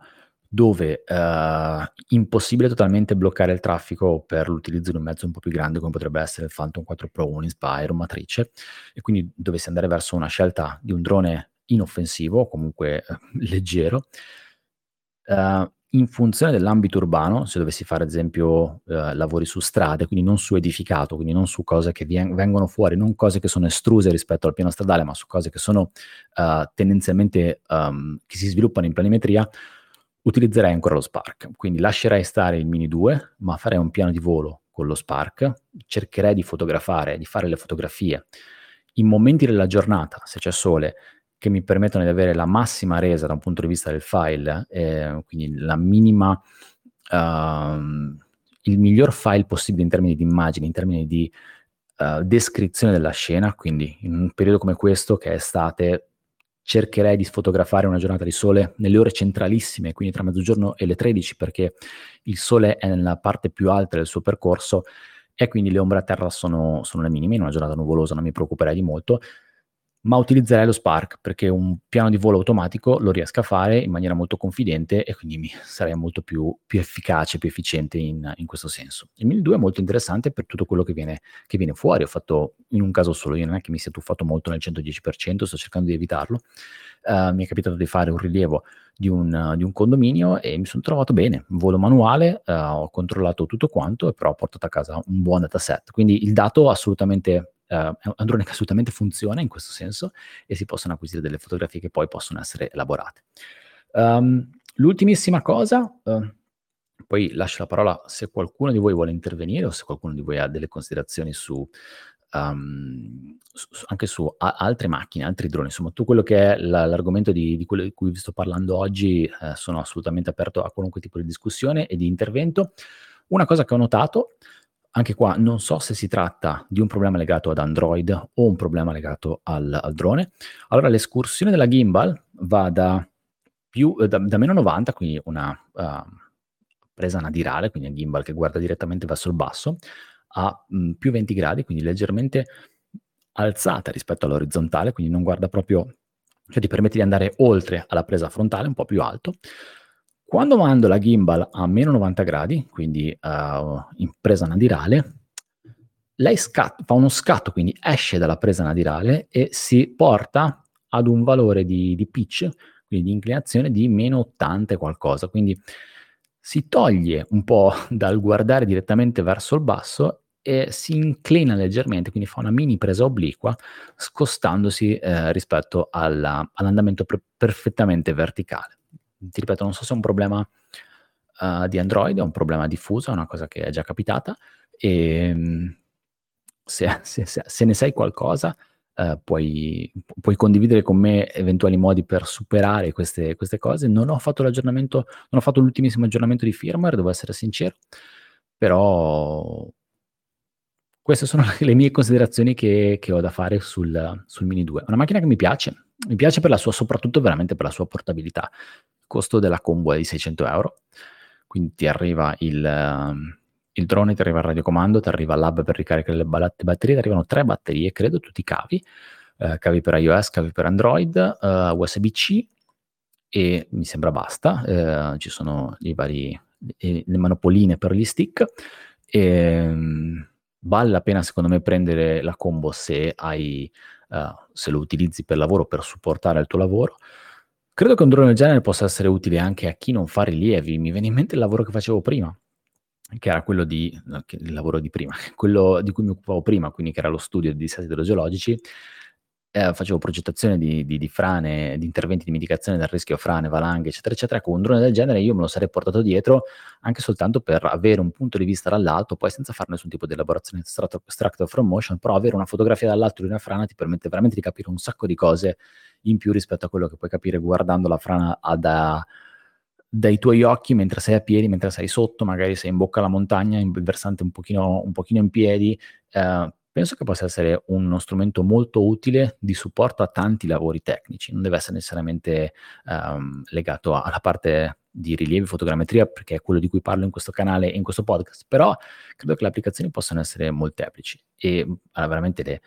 Speaker 1: dove eh, impossibile totalmente bloccare il traffico per l'utilizzo di un mezzo un po' più grande come potrebbe essere il Phantom 4 Pro, un Inspire, un Matrice, e quindi dovessi andare verso una scelta di un drone inoffensivo o comunque eh, leggero, eh, in funzione dell'ambito urbano, se dovessi fare ad esempio eh, lavori su strade, quindi non su edificato, quindi non su cose che vien- vengono fuori, non cose che sono estruse rispetto al piano stradale, ma su cose che sono uh, tendenzialmente um, che si sviluppano in planimetria, utilizzerei ancora lo Spark. Quindi lascerei stare il Mini 2, ma farei un piano di volo con lo Spark, cercherei di fotografare, di fare le fotografie in momenti della giornata, se c'è sole, che mi permettono di avere la massima resa da un punto di vista del file, eh, quindi la minima, uh, il miglior file possibile in termini di immagini, in termini di uh, descrizione della scena, quindi in un periodo come questo, che è estate, cercherei di fotografare una giornata di sole nelle ore centralissime, quindi tra mezzogiorno e le 13, perché il sole è nella parte più alta del suo percorso e quindi le ombre a terra sono, sono le minime. In una giornata nuvolosa non mi preoccuperei di molto ma utilizzerei lo Spark perché un piano di volo automatico lo riesco a fare in maniera molto confidente e quindi mi sarei molto più, più efficace, più efficiente in, in, questo senso. Il 1002 è molto interessante per tutto quello che viene, che viene, fuori. Ho fatto in un caso solo, io non è che mi sia tuffato molto nel 110%, sto cercando di evitarlo. Uh, mi è capitato di fare un rilievo di un, uh, di un, condominio e mi sono trovato bene. Volo manuale, uh, ho controllato tutto quanto e però ho portato a casa un buon dataset. Quindi il dato assolutamente Uh, è un drone che assolutamente funziona in questo senso e si possono acquisire delle fotografie che poi possono essere elaborate. Um, l'ultimissima cosa, uh, poi lascio la parola se qualcuno di voi vuole intervenire o se qualcuno di voi ha delle considerazioni su, um, su anche su a- altre macchine, altri droni, insomma, tutto quello che è la, l'argomento di, di, quello di cui vi sto parlando oggi, eh, sono assolutamente aperto a qualunque tipo di discussione e di intervento. Una cosa che ho notato anche qua non so se si tratta di un problema legato ad Android o un problema legato al, al drone. Allora l'escursione della gimbal va da, più, eh, da, da meno 90, quindi una uh, presa nadirale, quindi un gimbal che guarda direttamente verso il basso, a mh, mm, più 20 gradi, quindi leggermente alzata rispetto all'orizzontale, quindi non guarda proprio, cioè ti permette di andare oltre alla presa frontale, un po' più alto. Quando mando la gimbal a meno 90 gradi, quindi uh, in presa nadirale, lei scat- fa uno scatto, quindi esce dalla presa nadirale e si porta ad un valore di, di pitch, quindi di inclinazione di meno 80 e qualcosa. Quindi si toglie un po' dal guardare direttamente verso il basso e si inclina leggermente, quindi fa una mini presa obliqua, scostandosi eh, rispetto alla, all'andamento pre- perfettamente verticale ti ripeto, non so se è un problema uh, di Android, è un problema diffuso, è una cosa che è già capitata e ehm, se, se, se, se ne sai qualcosa uh, puoi, puoi, condividere con me eventuali modi per superare queste, queste, cose. Non ho fatto l'aggiornamento, non ho fatto l'ultimissimo aggiornamento di firmware, devo essere sincero, però queste sono le mie considerazioni che, che ho da fare sul, sul Mini 2. È una macchina che mi piace, mi piace per la sua, soprattutto veramente per la sua portabilità costo della combo è di 600 euro, quindi ti arriva il, uh, il drone, ti arriva il radiocomando, ti arriva l'hub per ricaricare le batterie, ti arrivano tre batterie, credo, tutti i cavi, uh, cavi per iOS, cavi per Android, uh, eh, USB-C e mi sembra basta, ci sono i vari, le, manopoline per gli stick. E um, vale la pena secondo me prendere la combo se hai, se lo utilizzi per lavoro, per supportare il tuo lavoro, Credo che un drone del genere possa essere utile anche a chi non fa rilievi. Mi viene in mente il lavoro che facevo prima. che era quello di, il lavoro di prima, quello di cui mi occupavo prima, quindi che era lo studio di dissesti idrogeologici, eh, facevo progettazione di, di, di, frane, di interventi di mitigazione del rischio frane, valanghe, eccetera, eccetera. Con un drone del genere io me lo sarei portato dietro anche soltanto per avere un punto di vista dall'alto, poi senza fare nessun tipo di elaborazione extractor from motion, però avere una fotografia dall'alto di una frana ti permette veramente di capire un sacco di cose in più rispetto a quello che puoi capire guardando la frana da, dai tuoi occhi mentre sei a piedi, mentre sei sotto, magari sei in bocca alla montagna, in versante un pochino, un pochino in piedi. Eh, penso che possa essere uno strumento molto utile di supporto a tanti lavori tecnici, non deve essere necessariamente um, legato alla parte di rilievi fotogrammetria, perché è quello di cui parlo in questo canale e in questo podcast, però credo che le applicazioni possano essere molteplici e allora, veramente le,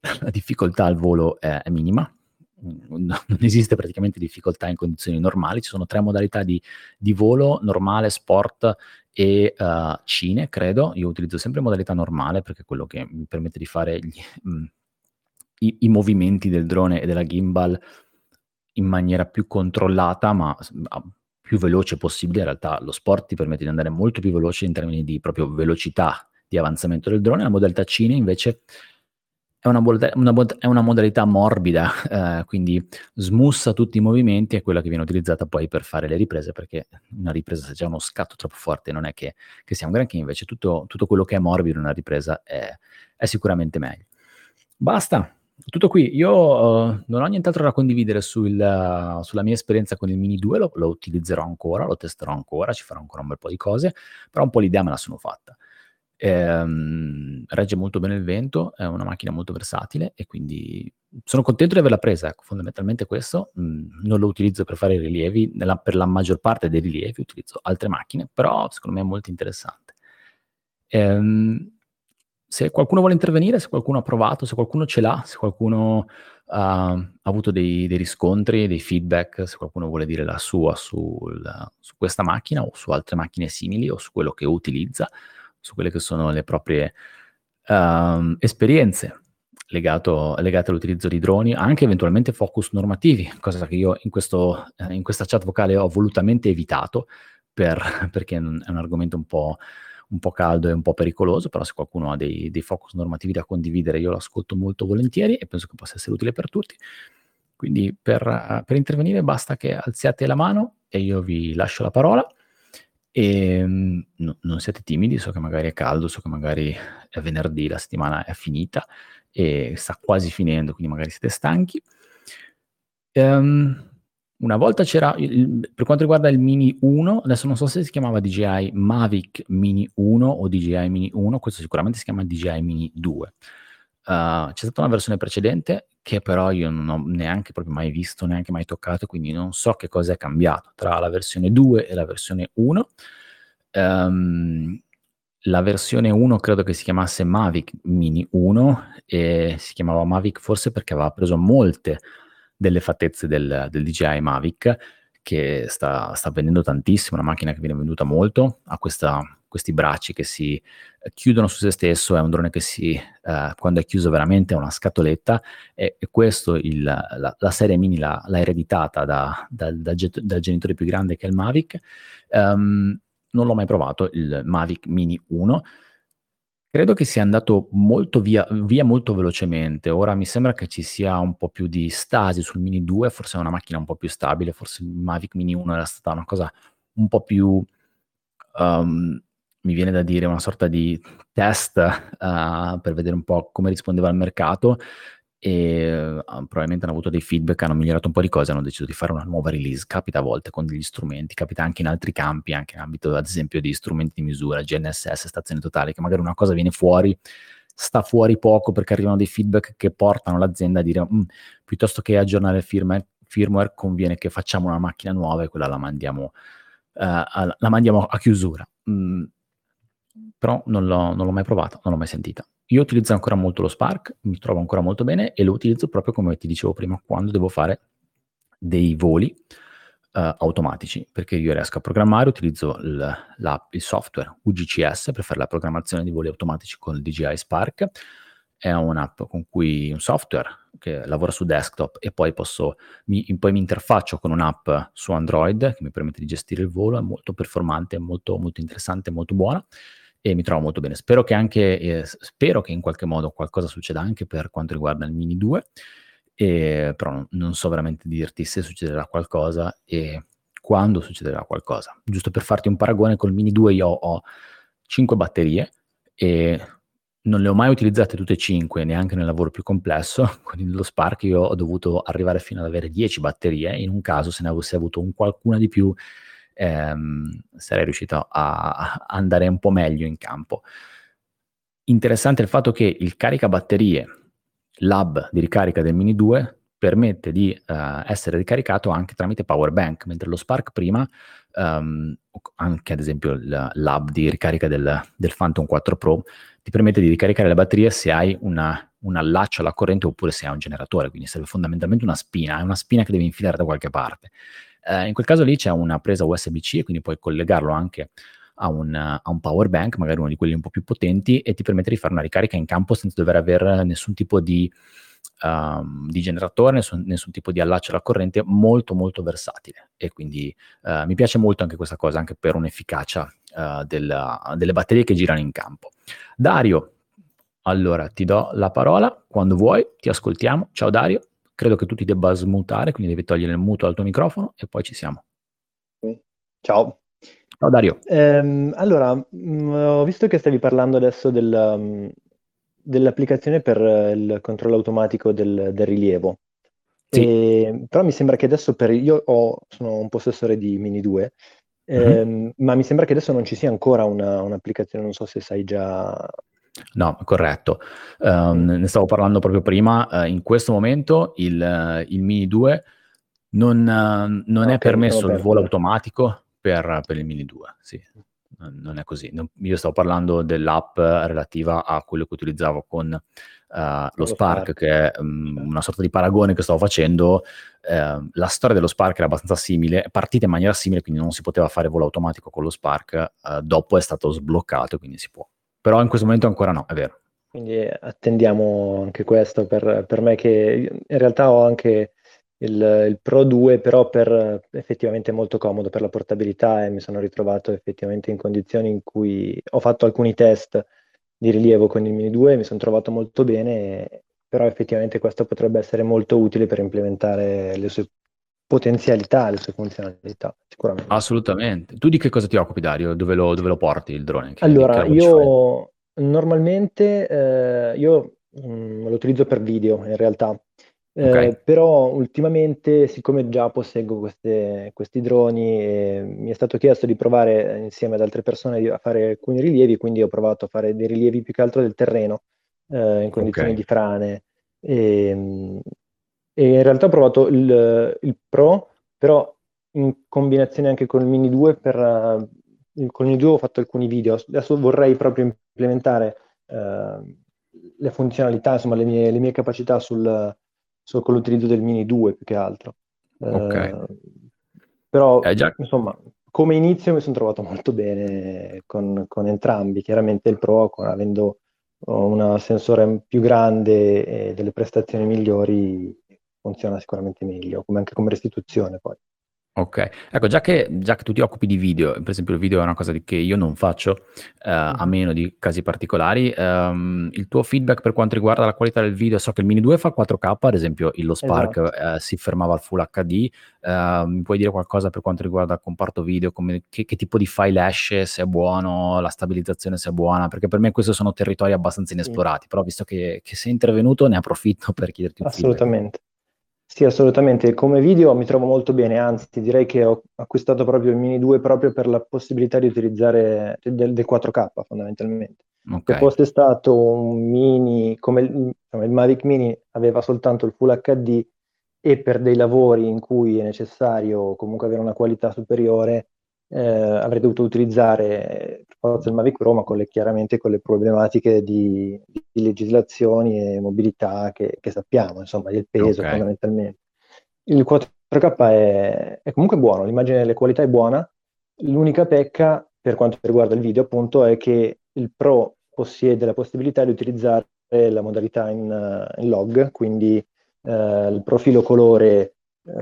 Speaker 1: la difficoltà al volo è, è minima, non esiste praticamente difficoltà in condizioni normali, ci sono tre modalità di, di volo, normale, sport e uh, cine, credo. Io utilizzo sempre modalità normale perché è quello che mi permette di fare gli, mm, i, i, movimenti del drone e della gimbal in maniera più controllata, ma più veloce possibile. In realtà lo sport ti permette di andare molto più veloce in termini di proprio velocità di avanzamento del drone. La modalità cine invece è una, una, è una modalità morbida, eh, quindi smussa tutti i movimenti, è quella che viene utilizzata poi per fare le riprese, perché una ripresa se c'è uno scatto troppo forte non è che, che sia un granché, invece tutto, tutto, quello che è morbido in una ripresa è, è sicuramente meglio. Basta, tutto qui. Io uh, non ho nient'altro da condividere sul, uh, sulla mia esperienza con il Mini 2, lo, lo, utilizzerò ancora, lo testerò ancora, ci farò ancora un bel po' di cose, però un po' l'idea me la sono fatta. Ehm, regge molto bene il vento, è una macchina molto versatile e quindi sono contento di averla presa, ecco, fondamentalmente questo. Mh, non lo utilizzo per fare i rilievi, nella, per la maggior parte dei rilievi utilizzo altre macchine, però secondo me è molto interessante. Ehm, se qualcuno vuole intervenire, se qualcuno ha provato, se qualcuno ce l'ha, se qualcuno ha, ha avuto dei, dei, riscontri, dei feedback, se qualcuno vuole dire la sua sul, su questa macchina o su altre macchine simili o su quello che utilizza, su quelle che sono le proprie um, esperienze legato, legate all'utilizzo di droni, anche eventualmente focus normativi, cosa che io in, questo, eh, in questa chat vocale ho volutamente evitato per, perché è un, argomento un po', un po', caldo e un po' pericoloso, però se qualcuno ha dei, dei focus normativi da condividere io lo ascolto molto volentieri e penso che possa essere utile per tutti. Quindi per, per intervenire basta che alziate la mano e io vi lascio la parola. E ehm, no, non siete timidi, so che magari è caldo, so che magari è venerdì, la settimana è finita e sta quasi finendo, quindi magari siete stanchi. Um, una volta c'era, il, per quanto riguarda il Mini 1, adesso non so se si chiamava DJI Mavic Mini 1 o DJI Mini 1, questo sicuramente si chiama DJI Mini 2. Uh, c'è stata una versione precedente che però io non ho neanche proprio mai visto, neanche mai toccato, quindi non so che cosa è cambiato tra la versione 2 e la versione 1. Um, la versione 1 credo che si chiamasse Mavic Mini 1 e si chiamava Mavic forse perché aveva preso molte delle fattezze del, del DJI Mavic che sta, sta, vendendo tantissimo, una macchina che viene venduta molto, ha questa questi bracci che si eh, chiudono su se stesso, è un drone che si, eh, quando è chiuso veramente è una scatoletta e, e questo il, la, la, serie mini l'ha, l'ha ereditata da, da, da, dal genitore più grande che è il Mavic. Um, non l'ho mai provato, il Mavic Mini 1. Credo che sia andato molto via, via, molto velocemente. Ora mi sembra che ci sia un po' più di stasi sul Mini 2, forse è una macchina un po' più stabile, forse il Mavic Mini 1 era stata una cosa un po' più um, mi viene da dire una sorta di test uh, per vedere un po' come rispondeva al mercato e uh, probabilmente hanno avuto dei feedback, hanno migliorato un po' di cose, hanno deciso di fare una nuova release. Capita a volte con degli strumenti, capita anche in altri campi, anche in ambito ad esempio di strumenti di misura, GNSS, stazioni totali, che magari una cosa viene fuori, sta fuori poco perché arrivano dei feedback che portano l'azienda a dire mm, piuttosto che aggiornare il firmware, firmware, conviene che facciamo una macchina nuova e quella la mandiamo, uh, a, la mandiamo a chiusura. Mm, però non l'ho, non l'ho mai provata, non l'ho mai sentita. Io utilizzo ancora molto lo Spark, mi trovo ancora molto bene e lo utilizzo proprio come ti dicevo prima, quando devo fare dei voli uh, automatici, perché io riesco a programmare, utilizzo il, il software UGCS per fare la programmazione di voli automatici con il DJI Spark è un'app con cui un software che lavora su desktop e poi, posso, mi, poi mi interfaccio con un'app su Android che mi permette di gestire il volo, è molto performante, molto, molto interessante, molto buona e mi trovo molto bene. Spero che anche, eh, spero che in qualche modo qualcosa succeda anche per quanto riguarda il Mini 2, e, però non so veramente dirti se succederà qualcosa e quando succederà qualcosa. Giusto per farti un paragone, col Mini 2 io ho 5 batterie e non le ho mai utilizzate tutte e 5, neanche nel lavoro più complesso. Con lo Spark io ho dovuto arrivare fino ad avere 10 batterie. In un caso, se ne avessi avuto un qualcuna di più, ehm, sarei riuscito a andare un po' meglio in campo. Interessante il fatto che il caricabatterie l'hub di ricarica del Mini 2 permette di uh, essere ricaricato anche tramite power bank, mentre lo Spark prima, um, anche ad esempio l'hub di ricarica del, del, Phantom 4 Pro, ti permette di ricaricare le batterie se hai una, un allaccio alla corrente oppure se hai un generatore, quindi serve fondamentalmente una spina, è una spina che devi infilare da qualche parte. Uh, in quel caso lì c'è una presa USB-C e quindi puoi collegarlo anche a un, a un, power bank, magari uno di quelli un po' più potenti, e ti permette di fare una ricarica in campo senza dover avere nessun tipo di, um, di generatore, nessun, nessun, tipo di allaccio alla corrente, molto molto versatile. E quindi uh, mi piace molto anche questa cosa, anche per un'efficacia uh, della, delle batterie che girano in campo. Dario, allora ti do la parola, quando vuoi ti ascoltiamo. Ciao Dario, credo che tu ti debba smutare, quindi devi togliere il muto dal tuo microfono e poi ci siamo.
Speaker 2: Ciao.
Speaker 1: Ciao Dario.
Speaker 2: Ehm, allora, mh, mm, ho visto che stavi parlando adesso del, um, dell'applicazione per il controllo automatico del, del rilievo. Sì. E, però mi sembra che adesso per io ho, sono un possessore di Mini 2, mm-hmm. ehm, ma mi sembra che adesso non ci sia ancora una, un'applicazione, non so se sai già.
Speaker 1: No, corretto. Um, ne stavo parlando proprio prima. Uh, in questo momento il, il Mini 2 non, uh, non okay, è permesso il volo automatico per, per il Mini 2, sì, non è così. io stavo parlando dell'app relativa a quello che utilizzavo con uh, lo Spark, che è um, una sorta di paragone che stavo facendo. Uh, la storia dello Spark era abbastanza simile, è partita in maniera simile, quindi non si poteva fare volo automatico con lo Spark, dopo è stato sbloccato, quindi si può. Però in questo momento ancora no, è vero.
Speaker 2: Quindi attendiamo anche questo per, per me che in realtà ho anche il, il, Pro 2 però per effettivamente molto comodo per la portabilità e mi sono ritrovato effettivamente in condizioni in cui ho fatto alcuni test di rilievo con il Mini 2 e mi sono trovato molto bene, però effettivamente questo potrebbe essere molto utile per implementare le sue potenzialità, le sue funzionalità, sicuramente.
Speaker 1: Assolutamente. Tu di che cosa ti occupi Dario? Dove lo, dove lo porti il drone?
Speaker 2: Che, allora, che io normalmente eh, io mh, mm, lo utilizzo per video in realtà. Okay. Eh, però ultimamente, siccome già posseggo queste, questi droni, eh, mi è stato chiesto di provare insieme ad altre persone a fare alcuni rilievi, quindi ho provato a fare dei rilievi più che altro del terreno eh, in condizioni okay. di frane. E, ehm, e, in realtà ho provato il, il, Pro, però in combinazione anche con il Mini 2, per, uh, con il Mini 2 ho fatto alcuni video. Adesso vorrei proprio implementare uh, le funzionalità, insomma le mie, le mie capacità sul solo con l'utilizzo del Mini 2 più che altro. Okay. Eh, però, eh, insomma, come inizio mi sono trovato molto bene con, con entrambi. Chiaramente il Pro, con, avendo un sensore più grande e delle prestazioni migliori, funziona sicuramente meglio, come anche come restituzione poi.
Speaker 1: Ok, ecco, già che, già che tu ti occupi di video, per esempio il video è una cosa di, che io non faccio, eh, a mm-hmm. meno di casi particolari, ehm, il tuo feedback per quanto riguarda la qualità del video, so che il Mini 2 fa 4K, ad esempio lo Spark esatto. eh, si fermava al Full HD, eh, mi puoi dire qualcosa per quanto riguarda il comparto video, come, che, che, tipo di file esce, se è buono, la stabilizzazione se è buona, perché per me questi sono territori abbastanza inesplorati, sì. però visto che, che sei intervenuto ne approfitto per chiederti un
Speaker 2: Assolutamente. Sì, assolutamente. Come video mi trovo molto bene, anzi direi che ho acquistato proprio il Mini 2 proprio per la possibilità di utilizzare del, del 4K fondamentalmente. Okay. Se fosse stato un Mini, come il, il Mavic Mini aveva soltanto il Full HD e per dei lavori in cui è necessario comunque avere una qualità superiore, eh, avrei dovuto utilizzare forza il Mavic Pro, ma con le, chiaramente con le problematiche di, di, legislazioni e mobilità che, che, sappiamo, insomma, del peso okay. fondamentalmente. Il 4K è, è comunque buono, l'immagine delle qualità è buona, l'unica pecca per quanto riguarda il video appunto è che il Pro possiede la possibilità di utilizzare la modalità in, in log, quindi eh, il profilo colore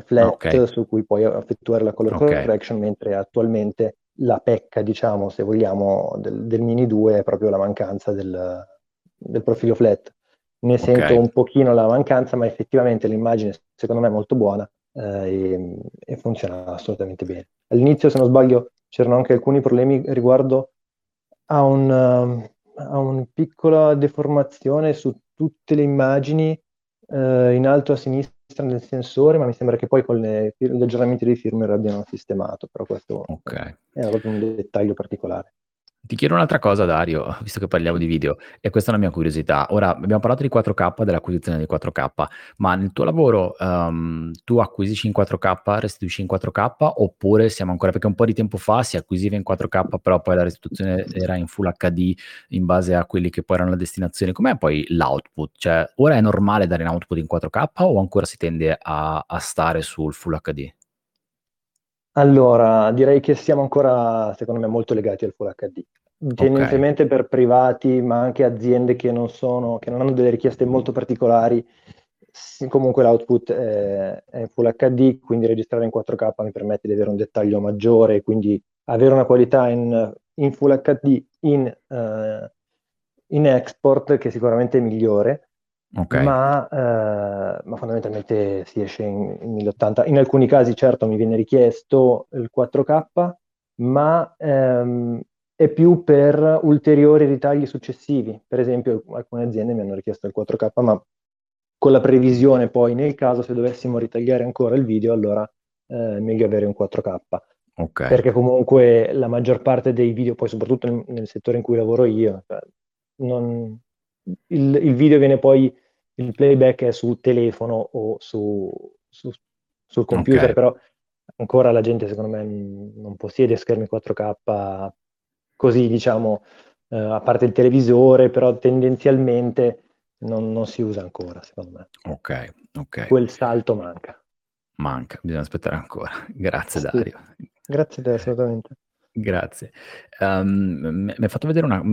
Speaker 2: flat okay. su cui puoi effettuare la color okay. correction, mentre attualmente la pecca, diciamo, se vogliamo, del, del Mini 2 è proprio la mancanza del, del profilo flat. Ne sento okay. un pochino la mancanza, ma effettivamente l'immagine secondo me è molto buona eh, e, e, funziona assolutamente bene. All'inizio, se non sbaglio, c'erano anche alcuni problemi riguardo a, un, a una piccola deformazione su tutte le immagini eh, in alto a sinistra nel sensore, ma mi sembra che poi con le, gli aggiornamenti dei firmware abbiano sistemato, però questo okay. è proprio un dettaglio particolare.
Speaker 1: Ti chiedo un'altra cosa, Dario, visto che parliamo di video, e questa è una mia curiosità. Ora, abbiamo parlato di 4K, dell'acquisizione di 4K, ma nel tuo lavoro um, tu acquisisci in 4K, restituisci in 4K, oppure siamo ancora, perché un po' di tempo fa si acquisiva in 4K, però poi la restituzione era in Full HD in base a quelli che poi erano le destinazioni. Com'è poi l'output? Cioè, ora è normale dare un output in 4K o ancora si tende a, a stare sul Full HD?
Speaker 2: Allora, direi che siamo ancora, secondo me, molto legati al Full HD. Tendenzialmente okay. per privati, ma anche aziende che non, sono, che non hanno delle richieste molto particolari, comunque l'output è, è in Full HD, quindi registrare in 4K mi permette di avere un dettaglio maggiore, quindi avere una qualità in, in Full HD in, uh, in export che sicuramente è migliore Okay. Ma, eh, ma, fondamentalmente si esce in, in 1080. In alcuni casi, certo, mi viene richiesto il 4K, ma ehm, è più per ulteriori ritagli successivi. Per esempio, alcune aziende mi hanno richiesto il 4K, ma con la previsione poi, nel caso se dovessimo ritagliare ancora il video, allora eh, è meglio avere un 4K. Okay. Perché comunque la maggior parte dei video, poi soprattutto nel, nel settore in cui lavoro io, cioè, non, il, il video viene poi il playback è su telefono o su, su, sul computer, okay. però ancora la gente secondo me non possiede schermi 4K così, diciamo, eh, a parte il televisore, però tendenzialmente non, non, si usa ancora, secondo me.
Speaker 1: Ok, ok.
Speaker 2: Quel salto manca.
Speaker 1: Manca, bisogna aspettare ancora. Grazie sì. Dario.
Speaker 2: Grazie a te, assolutamente.
Speaker 1: Grazie. Um, mi ha fatto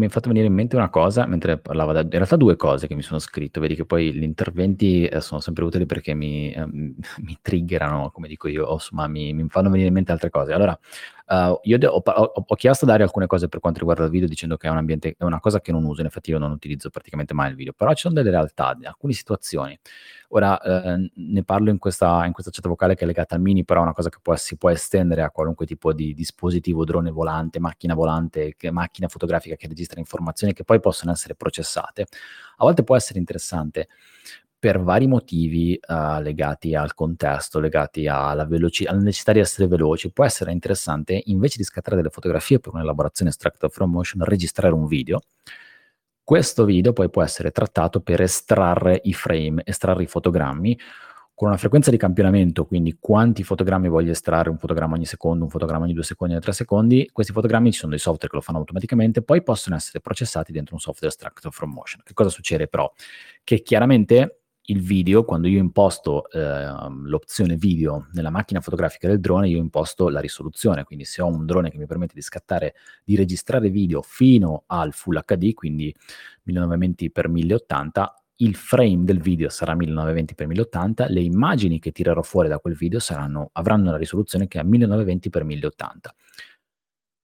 Speaker 1: fatto venire in mente una cosa mentre parlava da in realtà due cose che mi sono scritto. Vedi che poi gli interventi, ehm, sono sempre utili perché mi ehm, mi triggerano, come dico io, o insomma mi mi fanno venire in mente altre cose. Allora, uhm, io ho ho ho chiesto a Dario alcune cose per quanto riguarda il video dicendo che è un ambiente è una cosa che non uso, in effetti io non utilizzo praticamente mai il video, però ci sono delle realtà, alcune situazioni. Ora, ehm, ne parlo in questa in questa chat vocale che è legata al Mini, però è una cosa che può si può estendere a qualunque tipo di dispositivo, drone volante, macchina volante, che macchina fotografica che registra informazioni che poi possono essere processate. A volte può essere interessante per vari motivi uh, legati al contesto, legati alla, veloci- alla necessità di essere veloci, può essere interessante invece di scattare delle fotografie per un'elaborazione extractor from motion, registrare un video. Questo video poi può essere trattato per estrarre i frame, estrarre i fotogrammi con una frequenza di campionamento, quindi quanti fotogrammi voglio estrarre, un fotogramma ogni secondo, un fotogramma ogni due secondi, ogni tre secondi, questi fotogrammi ci sono dei software che lo fanno automaticamente, poi possono essere processati dentro un software extractor from motion. Che cosa succede però? Che chiaramente il video, quando io imposto eh, l'opzione video nella macchina fotografica del drone, io imposto la risoluzione, quindi se ho un drone che mi permette di scattare, di registrare video fino al Full HD, quindi 1920x1080, il frame del video sarà 1920x1080, le immagini che tirerò fuori da quel video saranno, avranno una risoluzione che è 1920x1080.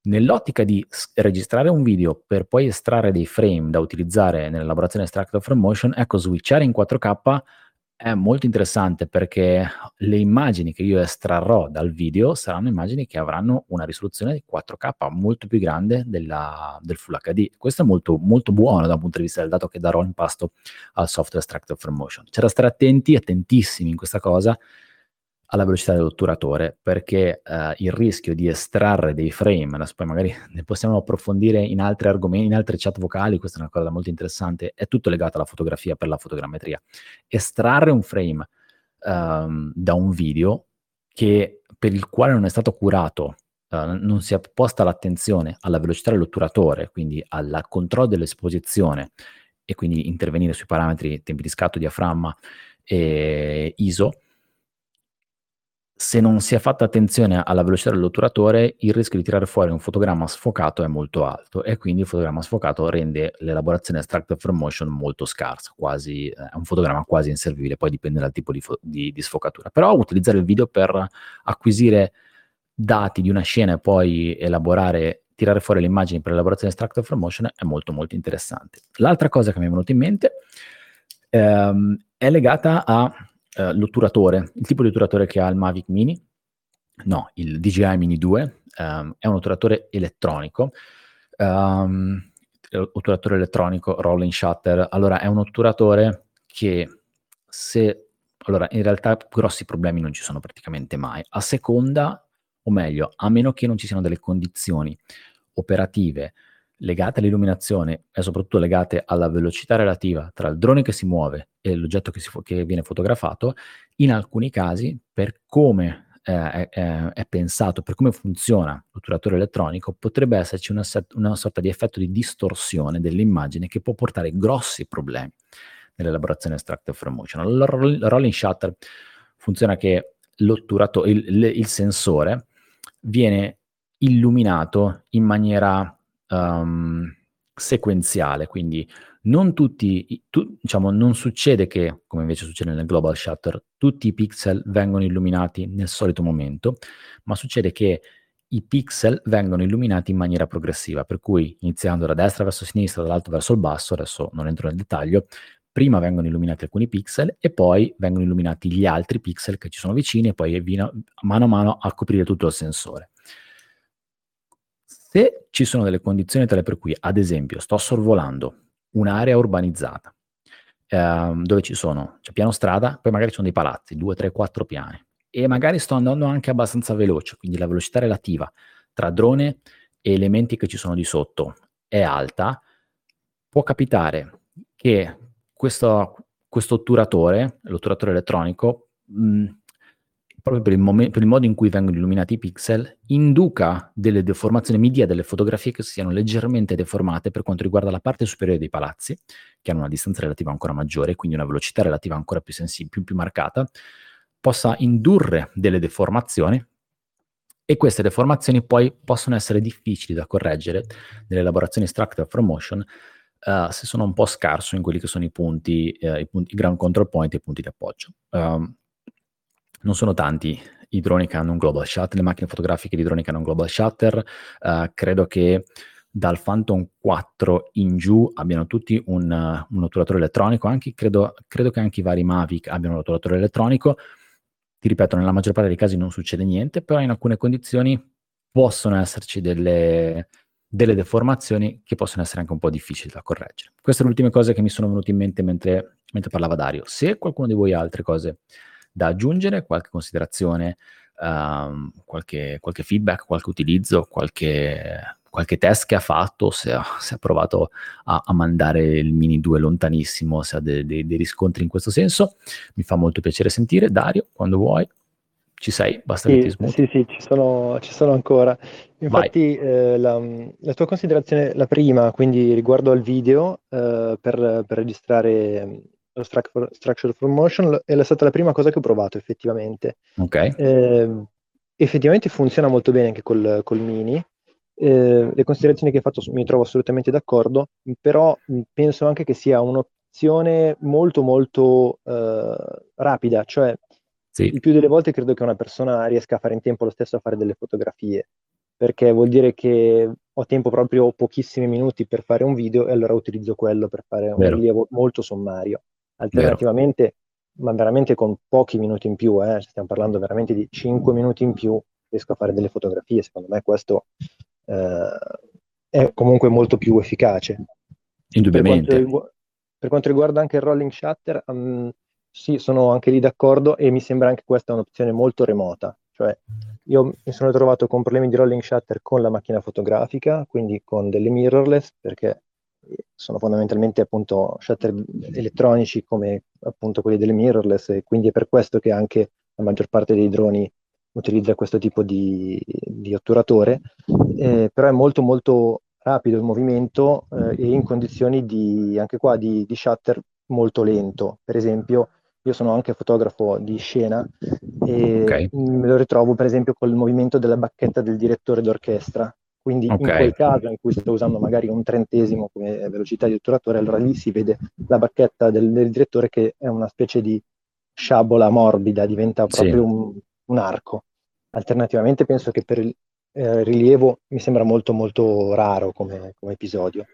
Speaker 1: Nell'ottica di registrare un video per poi estrarre dei frame da utilizzare nell'elaborazione extractor from motion, ecco, switchare in 4K è molto interessante perché le immagini che io estrarrò dal video saranno immagini che avranno una risoluzione di 4K molto più grande della, del Full HD. Questo è molto, molto buono da un punto di vista del dato che darò in pasto al software extractor from motion. C'è da stare attenti, attentissimi in questa cosa, alla velocità dell'otturatore perché eh, il rischio di estrarre dei frame, adesso poi magari ne possiamo approfondire in altri argomenti, in altre chat vocali, questa è una cosa molto interessante, è tutto legato alla fotografia per la fotogrammetria. Estrarre un frame um, da un video che, per il quale non è stato curato, uh, non si è posta l'attenzione alla velocità dell'otturatore, quindi al controllo dell'esposizione e quindi intervenire sui parametri tempi di scatto, diaframma e ISO, se non si è fatta attenzione alla velocità dell'otturatore, il rischio di tirare fuori un fotogramma sfocato è molto alto e quindi il fotogramma sfocato rende l'elaborazione extracted from motion molto scarsa, quasi, è un fotogramma quasi inservibile, poi dipende dal tipo di, fo- di, di, sfocatura. Però utilizzare il video per acquisire dati di una scena e poi elaborare, tirare fuori le immagini per l'elaborazione extracted from motion è molto molto interessante. L'altra cosa che mi è venuta in mente ehm, è legata a uh, l'otturatore, il tipo di otturatore che ha il Mavic Mini, no, il DJI Mini 2, um, ehm, è un otturatore elettronico, um, otturatore elettronico, rolling shutter, allora è un otturatore che se, allora in realtà grossi problemi non ci sono praticamente mai, a seconda, o meglio, a meno che non ci siano delle condizioni operative legate all'illuminazione e soprattutto legate alla velocità relativa tra il drone che si muove e l'oggetto che, fo- che viene fotografato, in alcuni casi, per come eh, è, è, pensato, per come funziona l'otturatore elettronico, potrebbe esserci una, una sorta di effetto di distorsione dell'immagine che può portare grossi problemi nell'elaborazione extracted from motion. Il rolling shutter funziona che l'otturatore, il, il sensore viene illuminato in maniera um, sequenziale, quindi non tutti, tu, diciamo, non succede che, come invece succede nel global shutter, tutti i pixel vengono illuminati nel solito momento, ma succede che i pixel vengono illuminati in maniera progressiva, per cui iniziando da destra verso sinistra, dall'alto verso il basso, adesso non entro nel dettaglio, prima vengono illuminati alcuni pixel e poi vengono illuminati gli altri pixel che ci sono vicini e poi vino, mano a mano a coprire tutto il sensore. Se ci sono delle condizioni tale per cui, ad esempio, sto sorvolando un'area urbanizzata, ehm, dove ci sono, c'è piano strada, poi magari ci sono dei palazzi, due, tre, quattro piani, e magari sto andando anche abbastanza veloce, quindi la velocità relativa tra drone e elementi che ci sono di sotto è alta, può capitare che questo, questo otturatore, l'otturatore elettronico, mh, proprio per il, momen- per il, modo in cui vengono illuminati i pixel, induca delle deformazioni, mi dia delle fotografie che siano leggermente deformate per quanto riguarda la parte superiore dei palazzi, che hanno una distanza relativa ancora maggiore, quindi una velocità relativa ancora più, sensi- più, più marcata, possa indurre delle deformazioni e queste deformazioni poi possono essere difficili da correggere nell'elaborazione extractor from motion uh, se sono un po' scarso in quelli che sono i punti, uh, i, punti, i ground control point e i punti di appoggio. Um, non sono tanti i droni che hanno un global shutter, le macchine fotografiche di droni che hanno un global shutter. Uh, credo che dal Phantom 4 in giù abbiano tutti un, uh, un otturatore elettronico, anche, credo, credo, che anche i vari Mavic abbiano un otturatore elettronico. Ti ripeto, nella maggior parte dei casi non succede niente, però in alcune condizioni possono esserci delle, delle deformazioni che possono essere anche un po' difficili da correggere. Queste sono le ultime cose che mi sono venute in mente mentre, mentre parlava Dario. Se qualcuno di voi ha altre cose da aggiungere, qualche considerazione, um, qualche, qualche, feedback, qualche utilizzo, qualche, qualche test che ha fatto, se ha, se ha provato a, a, mandare il Mini 2 lontanissimo, se ha dei, dei, dei riscontri in questo senso. Mi fa molto piacere sentire. Dario, quando vuoi. Ci sei? Basta
Speaker 2: sì,
Speaker 1: che ti smuti.
Speaker 2: Sì, sì, ci sono, ci sono ancora. Infatti, eh, la, la, tua considerazione, la prima, quindi riguardo al video, eh, per, per, registrare Structure for Motion è stata la prima cosa che ho provato effettivamente.
Speaker 1: Ok.
Speaker 2: Eh, effettivamente funziona molto bene anche col, col Mini. Eh, le considerazioni che hai fatto mi trovo assolutamente d'accordo, però penso anche che sia un'opzione molto molto eh, rapida, cioè sì. il più delle volte credo che una persona riesca a fare in tempo lo stesso a fare delle fotografie, perché vuol dire che ho tempo proprio pochissimi minuti per fare un video e allora utilizzo quello per fare un Vero. rilievo molto sommario. Alternativamente, Vero. ma veramente con pochi minuti in più, eh, stiamo parlando veramente di 5 minuti in più, riesco a fare delle fotografie. Secondo me questo eh, è comunque molto più efficace.
Speaker 1: Indubbiamente.
Speaker 2: Per quanto, per quanto riguarda anche il rolling shutter, um, sì, sono anche lì d'accordo e mi sembra anche questa un'opzione molto remota. Cioè, io mi sono trovato con problemi di rolling shutter con la macchina fotografica, quindi con delle mirrorless, perché sono fondamentalmente appunto shutter elettronici come appunto quelli delle mirrorless e quindi è per questo che anche la maggior parte dei droni utilizza questo tipo di, di otturatore, eh, però è molto molto rapido il movimento eh, e in condizioni di, anche qua di, di, shutter molto lento. Per esempio, io sono anche fotografo di scena e okay. me lo ritrovo per esempio col movimento della bacchetta del direttore d'orchestra. Quindi okay. in quel caso in cui sto usando magari un trentesimo come velocità di otturatore, allora lì si vede la bacchetta del, del direttore che è una specie di sciabola morbida, diventa proprio sì. un, un, arco. Alternativamente penso che per il eh, rilievo mi sembra molto molto raro come, come episodio.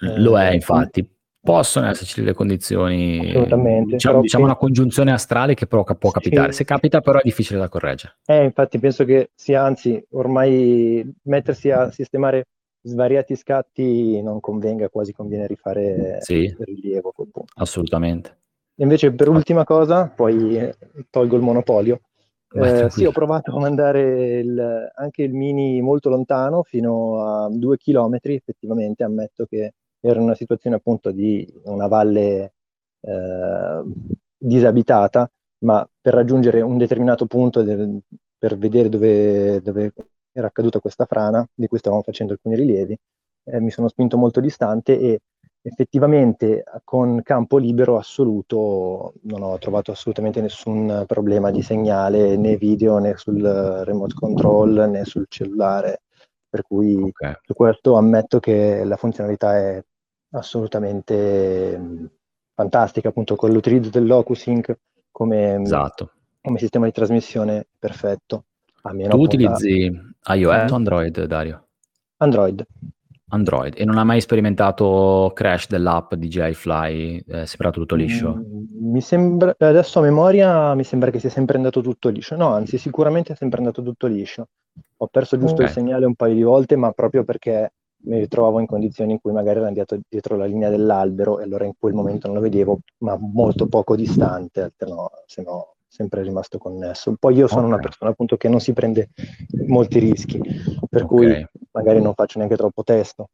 Speaker 1: Lo è eh, infatti, Possono esserci delle condizioni,
Speaker 2: Assolutamente.
Speaker 1: diciamo, diciamo una congiunzione astrale che però può capitare. Sì. Se capita, però è difficile da correggere.
Speaker 2: Eh, infatti, penso che sia anzi ormai mettersi a sistemare svariati scatti non convenga, quasi conviene rifare sì. il rilievo.
Speaker 1: Assolutamente.
Speaker 2: Invece, per ultima cosa, poi eh, tolgo il monopolio. Eh, sì, ho provato a mandare il, anche il mini molto lontano, fino a due chilometri, effettivamente ammetto che era una situazione appunto di una valle eh, disabitata, ma per raggiungere un determinato punto, de- per vedere dove, dove, era accaduta questa frana, di cui stavamo facendo alcuni rilievi, eh, mi sono spinto molto distante e effettivamente con campo libero assoluto non ho trovato assolutamente nessun problema di segnale né video né sul remote control né sul cellulare per cui okay. su questo ammetto che la funzionalità è assolutamente mm, fantastica, appunto con l'utilizzo del Locus Inc. come, mm, esatto. come sistema di trasmissione perfetto.
Speaker 1: tu utilizzi da... iOS o Android, Dario?
Speaker 2: Android.
Speaker 1: Android e non ha mai sperimentato crash dell'app DJI Fly? È sembrato tutto liscio?
Speaker 2: Mm, mi sembra, adesso a memoria mi sembra che sia sempre andato tutto liscio. No, anzi, sicuramente è sempre andato tutto liscio. Ho perso giusto okay. il segnale un paio di volte, ma proprio perché mi ritrovavo in condizioni in cui magari ero andato dietro la linea dell'albero e allora in quel momento non lo vedevo, ma molto poco distante, se no sempre rimasto connesso. Poi io sono okay. una persona appunto che non si prende molti rischi, per okay. cui magari non faccio neanche troppo testo.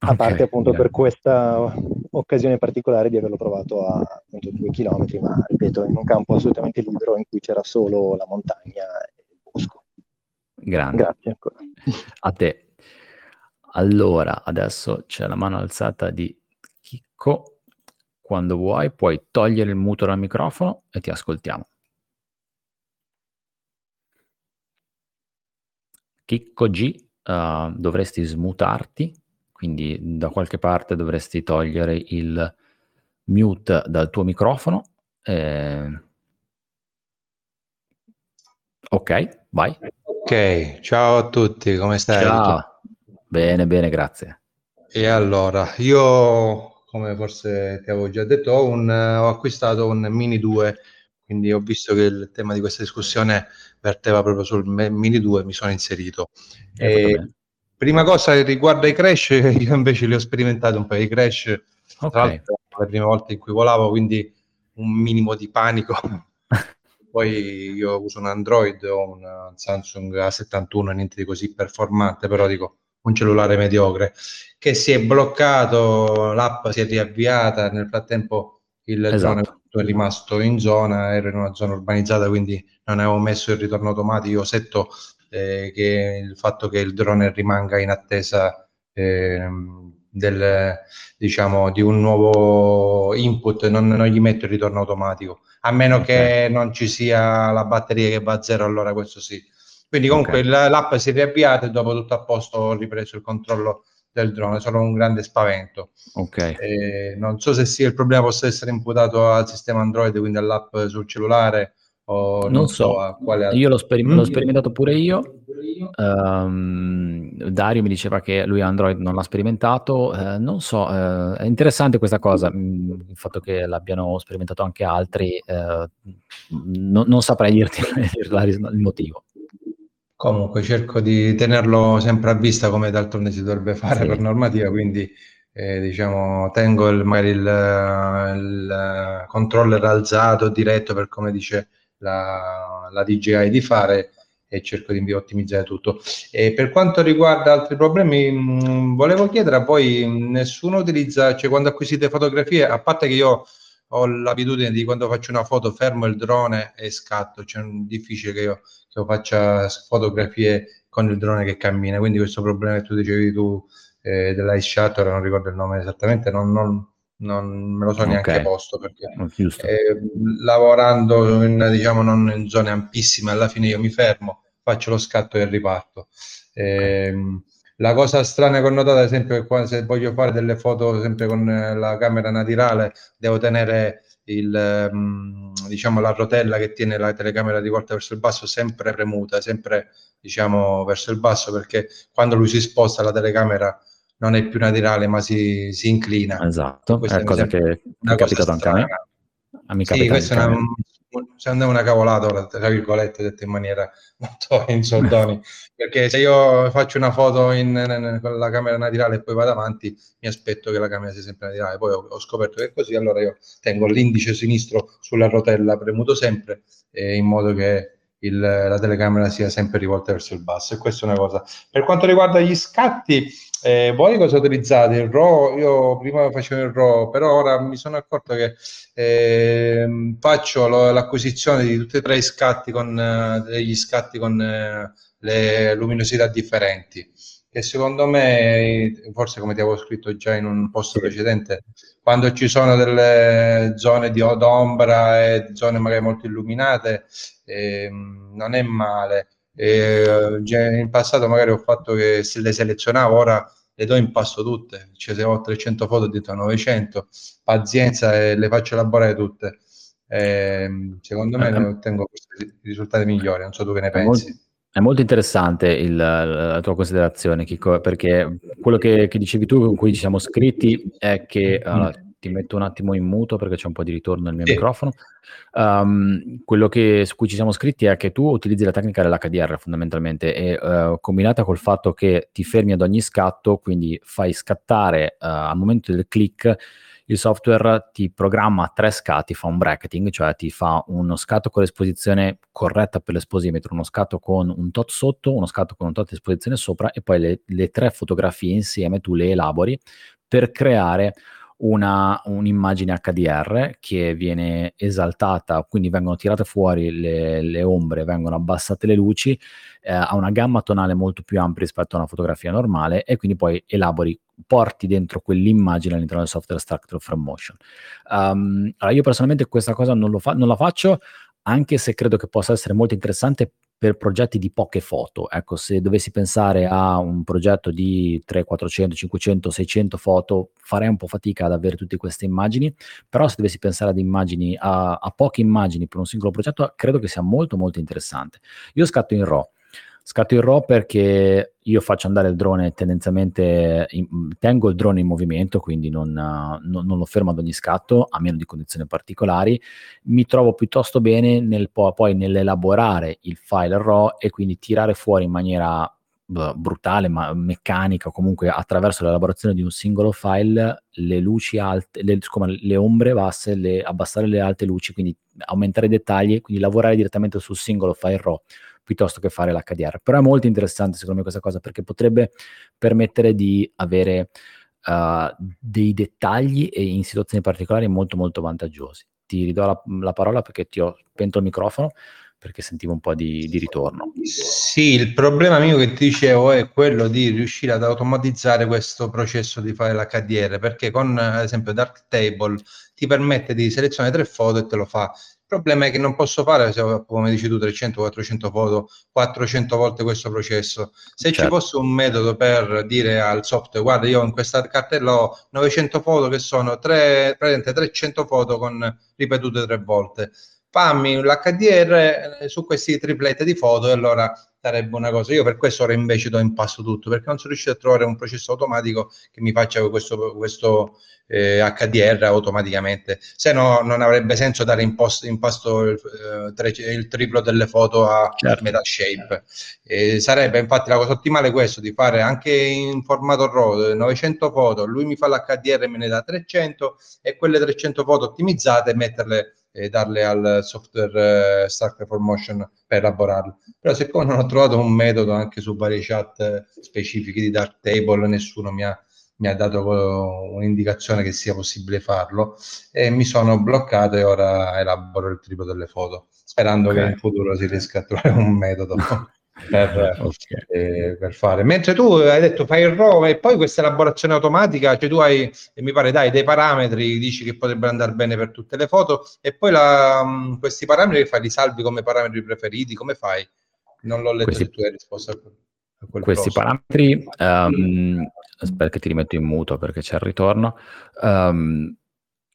Speaker 2: A okay, parte appunto yeah. per questa occasione particolare di averlo provato a appunto due chilometri, ma ripeto, in un campo assolutamente libero in cui c'era solo la montagna e il bosco.
Speaker 1: Grande.
Speaker 2: Grazie ancora.
Speaker 1: A te. Allora, adesso c'è la mano alzata di Chicco. Quando vuoi puoi togliere il muto dal microfono e ti ascoltiamo. Chicco G, uh, dovresti smutarti, quindi da qualche parte dovresti togliere il mute dal tuo microfono. Eh... Ok, vai.
Speaker 3: Ok, ciao a tutti, come stai?
Speaker 1: Ciao. Bene, bene, grazie.
Speaker 3: E allora, io, come forse ti avevo già detto, ho, un, ho acquistato un Mini 2, quindi ho visto che il tema di questa discussione verteva proprio sul Mini 2, mi sono inserito. E, prima cosa riguardo ai crash, io invece li ho sperimentati un po' i crash, okay. tra l'altro le prime volte in cui volavo, quindi un minimo di panico. Poi io uso un Android o un Samsung A71, niente di così performante, però dico un cellulare mediocre, che si è bloccato, l'app si è riavviata, nel frattempo il esatto. drone è rimasto in zona, ero in una zona urbanizzata, quindi non avevo messo il ritorno automatico, setto eh, che il fatto che il drone rimanga in attesa eh, del, diciamo, di un nuovo input, non, non, gli metto il ritorno automatico, a meno okay. che non ci sia la batteria che va a zero, allora questo sì quindi comunque okay. l'app si è riavviata e dopo tutto a posto ho ripreso il controllo del drone, solo un grande spavento.
Speaker 1: Okay.
Speaker 3: Eh, non so se sia il problema possa essere imputato al sistema Android, quindi all'app sul cellulare, o non,
Speaker 1: non so, so quale... io l'ho, sperim- l'ho, sperimentato pure io. Um, Dario mi diceva che lui Android non l'ha sperimentato. Uh, non so, uh, è interessante questa cosa. Mm, il fatto che l'abbiano sperimentato anche altri, uh, no, non saprei dirti il motivo.
Speaker 3: Comunque cerco di tenerlo sempre a vista come d'altronde si dovrebbe fare sì. per normativa, quindi eh, diciamo tengo il, magari il, il, controller alzato, diretto per come dice la, la DJI di fare e cerco di ottimizzare tutto. E per quanto riguarda altri problemi, mh, mm, volevo chiedere a voi, nessuno utilizza, cioè quando acquisite fotografie, a parte che io ho l'abitudine di quando faccio una foto fermo il drone e scatto, cioè è difficile che io, che io faccia fotografie con il drone che cammina, quindi questo problema che tu dicevi tu eh, dell'ice shutter, non ricordo il nome esattamente, non, non, non me lo so neanche okay. posto perché eh, lavorando in, diciamo non in zone ampissime alla fine io mi fermo faccio lo scatto e riparto. Eh, la cosa strana che ho notato ad esempio è quando se voglio fare delle foto sempre con la camera naturale devo tenere il, mm, diciamo, la rotella che tiene la telecamera rivolta verso il basso sempre premuta, sempre diciamo verso il basso perché quando lui si sposta la telecamera non è più naturale ma si, si inclina.
Speaker 1: Esatto, Questa è una cosa che è capitato anche a me.
Speaker 3: A me sì, questa è una, se andava una cavolata, tra virgolette, detto in maniera molto in soldoni, perché se io faccio una foto in, in, con la camera naturale e poi vado avanti, mi aspetto che la camera sia sempre naturale, poi ho, ho scoperto che è così, allora io tengo l'indice sinistro sulla rotella premuto sempre, eh, in modo che il, la telecamera sia sempre rivolta verso il basso e questa è una cosa. Per quanto riguarda gli scatti, eh, voi cosa utilizzate? Il RAW? Io prima facevo il RAW, però ora mi sono accorto che eh, faccio lo, l'acquisizione di tutti e tre i scatti con eh, degli scatti con eh, le luminosità differenti che secondo me, forse come ti avevo scritto già in un post precedente, quando ci sono delle zone di ombra e zone magari molto illuminate, eh, non è male. Eh, in passato magari ho fatto che se le selezionavo, ora le do in passo tutte, cioè se ho 300 foto dentro 900, pazienza e le faccio elaborare tutte. Eh, secondo me uh-huh. ottengo questi risultati migliori, non so tu che ne pensi.
Speaker 1: È molto interessante il, la tua considerazione, Chico, perché quello che, che, dicevi tu, con cui ci siamo scritti, è che mm. allora, ti metto un attimo in muto perché c'è un po' di ritorno nel mio sì. microfono. Um, quello che, su cui ci siamo scritti è che tu utilizzi la tecnica dell'HDR fondamentalmente e uh, combinata col fatto che ti fermi ad ogni scatto, quindi fai scattare uh, al momento del click il software ti programma tre scatti, fa un bracketing, cioè ti fa uno scatto con l'esposizione corretta per l'esposimetro, uno scatto con un tot sotto, uno scatto con un tot di esposizione sopra e poi le, le tre fotografie insieme tu le elabori per creare una, un'immagine HDR che viene esaltata, quindi vengono tirate fuori le, le ombre, vengono abbassate le luci, eh, ha una gamma tonale molto più ampia rispetto a una fotografia normale e quindi poi elabori porti dentro quell'immagine all'interno del software Structure from Motion. Um, allora io personalmente questa cosa non, fa- non la faccio, anche se credo che possa essere molto interessante per progetti di poche foto. Ecco, se dovessi pensare a un progetto di 3, 400, 500, 600 foto, farei un po' fatica ad avere tutte queste immagini, però se dovessi pensare ad immagini, a, a poche immagini per un singolo progetto, credo che sia molto molto interessante. Io scatto in RAW, Scatto in RAW perché io faccio andare il drone tendenzialmente, in, tengo il drone in movimento, quindi non, non, non, lo fermo ad ogni scatto, a meno di condizioni particolari. Mi trovo piuttosto bene nel, poi nell'elaborare il file RAW e quindi tirare fuori in maniera brutale, ma meccanica, comunque attraverso l'elaborazione di un singolo file, le luci alte, le, come le ombre basse, le, abbassare le alte luci, quindi aumentare i dettagli, quindi lavorare direttamente sul singolo file RAW piuttosto che fare l'HDR. Però è molto interessante secondo me questa cosa perché potrebbe permettere di avere uh, dei dettagli e in situazioni particolari molto molto vantaggiosi. Ti ridò la, la parola perché ti ho spento il microfono perché sentivo un po' di, di, ritorno.
Speaker 3: Sì, il problema mio che ti dicevo è quello di riuscire ad automatizzare questo processo di fare l'HDR, perché con ad esempio Darktable ti permette di selezionare tre foto e te lo fa il problema è che non posso fare, come dici tu, 300-400 foto 400 volte questo processo. Se certo. ci fosse un metodo per dire al software, guarda, io in questa cartella ho 900 foto che sono 3, 300 foto con ripetute tre volte. Fammi l'HDR eh, su questi triplette di foto e allora sarebbe una cosa. Io per questo ora invece do in passo tutto, perché non sono riuscito a trovare un processo automatico che mi faccia questo, questo eh, HDR automaticamente. Se no, non avrebbe senso dare in, post, in pasto il, eh, tre, il, triplo delle foto a certo. Metashape. Eh, sarebbe infatti la cosa ottimale questo, di fare anche in formato RAW 900 foto, lui mi fa l'HDR e me ne dà 300 e quelle 300 foto ottimizzate metterle e darle al software eh, Stack for Motion per elaborarlo. Però siccome non ho trovato un metodo anche su varie chat eh, specifiche di Darktable, nessuno mi ha, mi ha dato un'indicazione che sia possibile farlo e mi sono bloccato e ora elaboro il triplo delle foto, sperando okay. che in futuro si riesca a trovare un metodo. per, okay. eh, per, fare. Mentre tu hai detto fai il RAW e poi questa elaborazione automatica, cioè tu hai, mi pare, dai dei parametri, dici che potrebbero andare bene per tutte le foto e poi la, mm, questi parametri fai, li salvi come parametri preferiti, come fai? Non l'ho letto questi, se tu hai risposto a,
Speaker 1: quel Questi prossimo. parametri, um, aspetta che ti rimetto in muto perché c'è il ritorno. Um,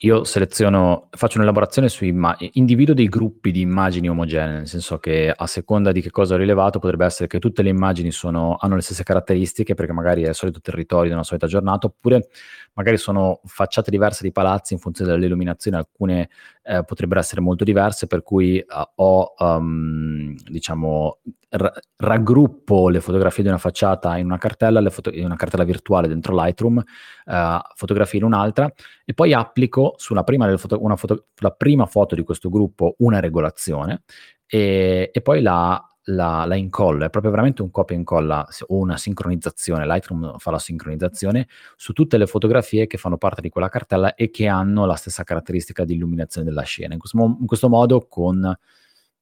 Speaker 1: io seleziono, faccio un'elaborazione su immagini, individuo dei gruppi di immagini omogenee, nel senso che a seconda di che cosa ho rilevato potrebbe essere che tutte le immagini sono, hanno le stesse caratteristiche perché magari è il solito territorio di una solita giornata, oppure magari sono facciate diverse di palazzi in funzione dell'illuminazione, alcune eh, potrebbero essere molto diverse, per cui uh, ho, um, diciamo, r- raggruppo le fotografie di una facciata in una cartella, foto- in una cartella virtuale dentro Lightroom, uh, fotografie in un'altra, e poi applico sulla prima, foto- foto- sulla prima foto di questo gruppo una regolazione e, e poi la la, la, incollo, è proprio veramente un copia e incolla o una sincronizzazione. Lightroom fa la sincronizzazione su tutte le fotografie che fanno parte di quella cartella e che hanno la stessa caratteristica di illuminazione della scena. In questo, in questo modo, con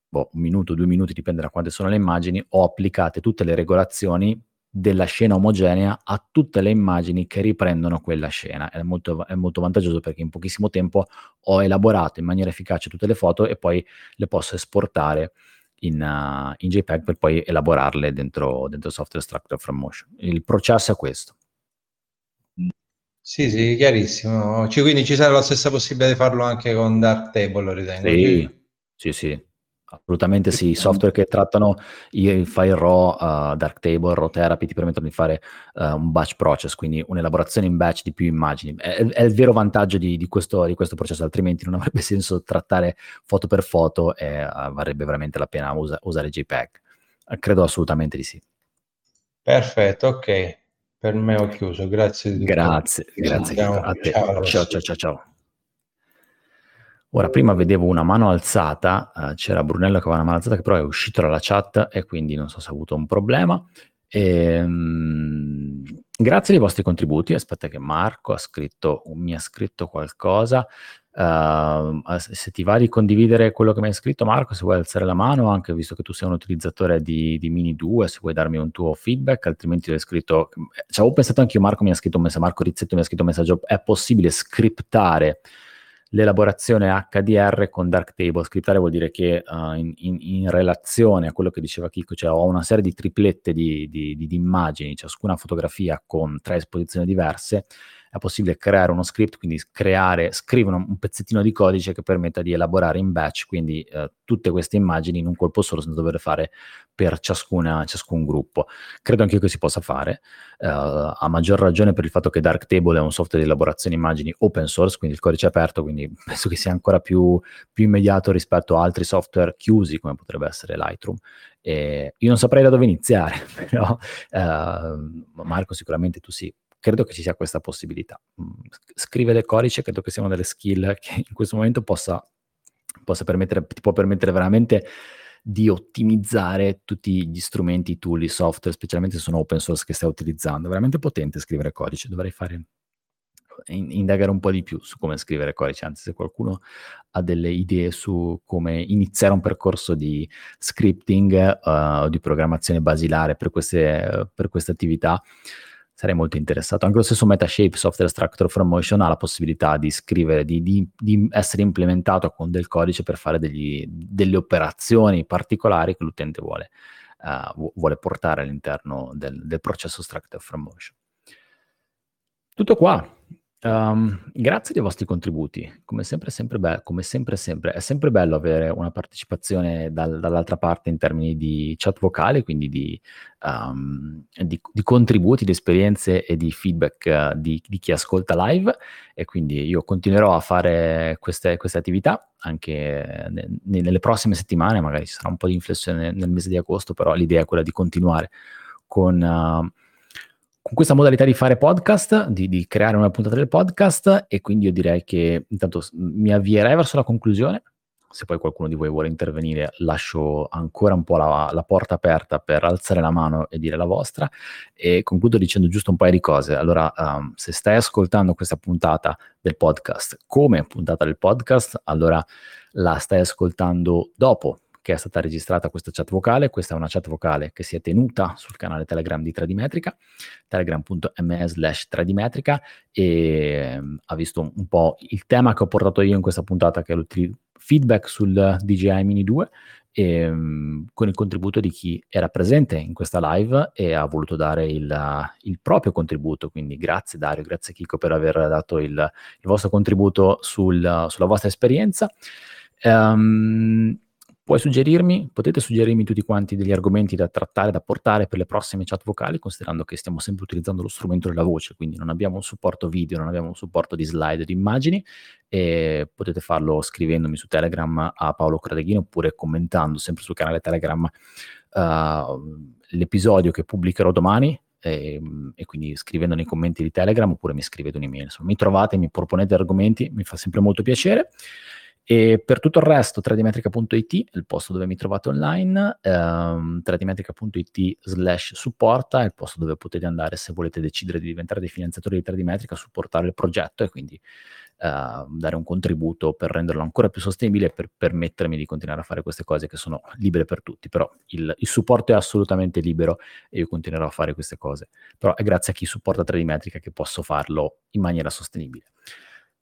Speaker 1: boh, un minuto, due minuti, dipende da quante sono le immagini, ho applicate tutte le regolazioni della scena omogenea a tutte le immagini che riprendono quella scena. È molto, è molto, vantaggioso perché in pochissimo tempo ho elaborato in maniera efficace tutte le foto e poi le posso esportare in, uh, in JPEG per poi elaborarle dentro, dentro Software Structure from Motion. Il processo è questo.
Speaker 3: Sì, sì, chiarissimo. Cioè, quindi ci sarà la stessa possibilità di farlo anche con Darktable, ritengo.
Speaker 1: Sì, sì, sì. Assolutamente sì, i software che trattano i file RAW, uh, Darktable, RAW Therapy ti permettono di fare uh, un batch process, quindi un'elaborazione in batch di più immagini. È, è il vero vantaggio di, di, questo, di, questo, processo, altrimenti non avrebbe senso trattare foto per foto e uh, varrebbe veramente la pena usa, usare JPEG. credo assolutamente di sì.
Speaker 3: Perfetto, ok. Per me ho chiuso, grazie.
Speaker 1: Grazie, grazie. Ciao, ciao, ciao, ciao. Ora, prima vedevo una mano alzata, uh, c'era Brunello che aveva una mano alzata che però è uscito dalla chat e quindi non so se ha avuto un problema. E, um, grazie ai vostri contributi. Aspetta che Marco ha scritto, mi ha scritto qualcosa. Uh, se ti va di condividere quello che mi hai scritto, Marco, se vuoi alzare la mano, anche visto che tu sei un utilizzatore di, di Mini 2, se vuoi darmi un tuo feedback, altrimenti ho scritto. Ci avevo pensato anche io, Marco mi ha scritto un messaggio, Marco Rizzetto mi ha scritto un messaggio. È possibile scriptare l'elaborazione HDR con Darktable. Scriptare vuol dire che uh, in, in, in, relazione a quello che diceva Chico, cioè ho una serie di triplette di, di, di, di immagini, ciascuna fotografia con tre esposizioni diverse, è possibile creare uno script, quindi creare, scrivere un, pezzettino di codice che permetta di elaborare in batch, quindi eh, tutte queste immagini in un colpo solo senza dover fare per ciascuna, ciascun gruppo. Credo anche che si possa fare, eh, a maggior ragione per il fatto che Darktable è un software di elaborazione immagini open source, quindi il codice è aperto, quindi penso che sia ancora più, più immediato rispetto a altri software chiusi come potrebbe essere Lightroom. E io non saprei da dove iniziare, però eh, Marco sicuramente tu sì, credo che ci sia questa possibilità. Mm, scrivere codice credo che sia una delle skill che in questo momento possa, possa permettere, ti può permettere veramente di ottimizzare tutti gli strumenti, i tool, i software, specialmente se sono open source che stai utilizzando. È veramente potente scrivere codice, dovrei fare indagare un po' di più su come scrivere codice, anzi se qualcuno ha delle idee su come iniziare un percorso di scripting uh, o di programmazione basilare per queste, uh, per queste attività, sarei molto interessato. Anche lo stesso Metashape Software Structure from Motion ha la possibilità di scrivere, di, di, di essere implementato con del codice per fare degli, delle operazioni particolari che l'utente vuole, uh, vuole portare all'interno del, del processo Structure from Motion. Tutto qua. Um, grazie dei vostri contributi, come sempre, sempre be- come sempre, sempre, è sempre bello avere una partecipazione dal- dall'altra parte in termini di chat vocale, quindi di, um, di, di contributi, di esperienze e di feedback uh, di, di, chi ascolta live. E quindi io continuerò a fare queste, queste attività anche ne- nelle prossime settimane, magari ci sarà un po' di inflessione nel mese di agosto, però l'idea è quella di continuare con... Uh, con questa modalità di fare podcast, di, di, creare una puntata del podcast e quindi io direi che intanto mi avvierei verso la conclusione. Se poi qualcuno di voi vuole intervenire, lascio ancora un po' la, la porta aperta per alzare la mano e dire la vostra. E concludo dicendo giusto un paio di cose. Allora, um, se stai ascoltando questa puntata del podcast come puntata del podcast, allora la stai ascoltando dopo che è stata registrata questa chat vocale, questa è una chat vocale che si è tenuta sul canale Telegram di Tradimetrica, telegram.me slash Tradimetrica e um, ha visto un po' il tema che ho portato io in questa puntata che è il feedback sul DJI Mini 2 e, um, con il contributo di chi era presente in questa live e ha voluto dare il, il proprio contributo. Quindi grazie Dario, grazie Chico per aver dato il, il vostro contributo sul, sulla vostra esperienza. Um, puoi suggerirmi, potete suggerirmi tutti quanti degli argomenti da trattare, da portare per le prossime chat vocali, considerando che stiamo sempre utilizzando lo strumento della voce, quindi non abbiamo un supporto video, non abbiamo un supporto di slide, di immagini, e potete farlo scrivendomi su Telegram a Paolo Cradeghino oppure commentando sempre sul canale Telegram uh, l'episodio che pubblicherò domani, e, e, quindi scrivendo nei commenti di Telegram oppure mi scrivete un'email. Insomma, mi trovate, mi proponete argomenti, mi fa sempre molto piacere. E per tutto il resto, tradimetrica.it è il posto dove mi trovate online, ehm, tradimetrica.it slash supporta è il posto dove potete andare se volete decidere di diventare dei finanziatori di Tradimetrica, supportare il progetto e quindi eh, dare un contributo per renderlo ancora più sostenibile e per permettermi di continuare a fare queste cose che sono libere per tutti. Però il, il supporto è assolutamente libero e io continuerò a fare queste cose. Però è grazie a chi supporta Tradimetrica che posso farlo in maniera sostenibile.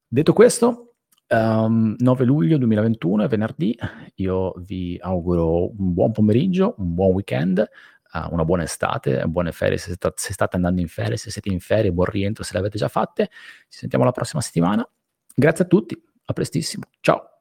Speaker 1: Detto questo, Um, 9 luglio 2021 è venerdì, io vi auguro un buon pomeriggio, un buon weekend, uh, una buona estate, buone ferie se, sta, se, state andando in ferie, se siete in ferie, buon rientro se le avete già fatte. Ci sentiamo la prossima settimana. Grazie a tutti, a prestissimo, ciao!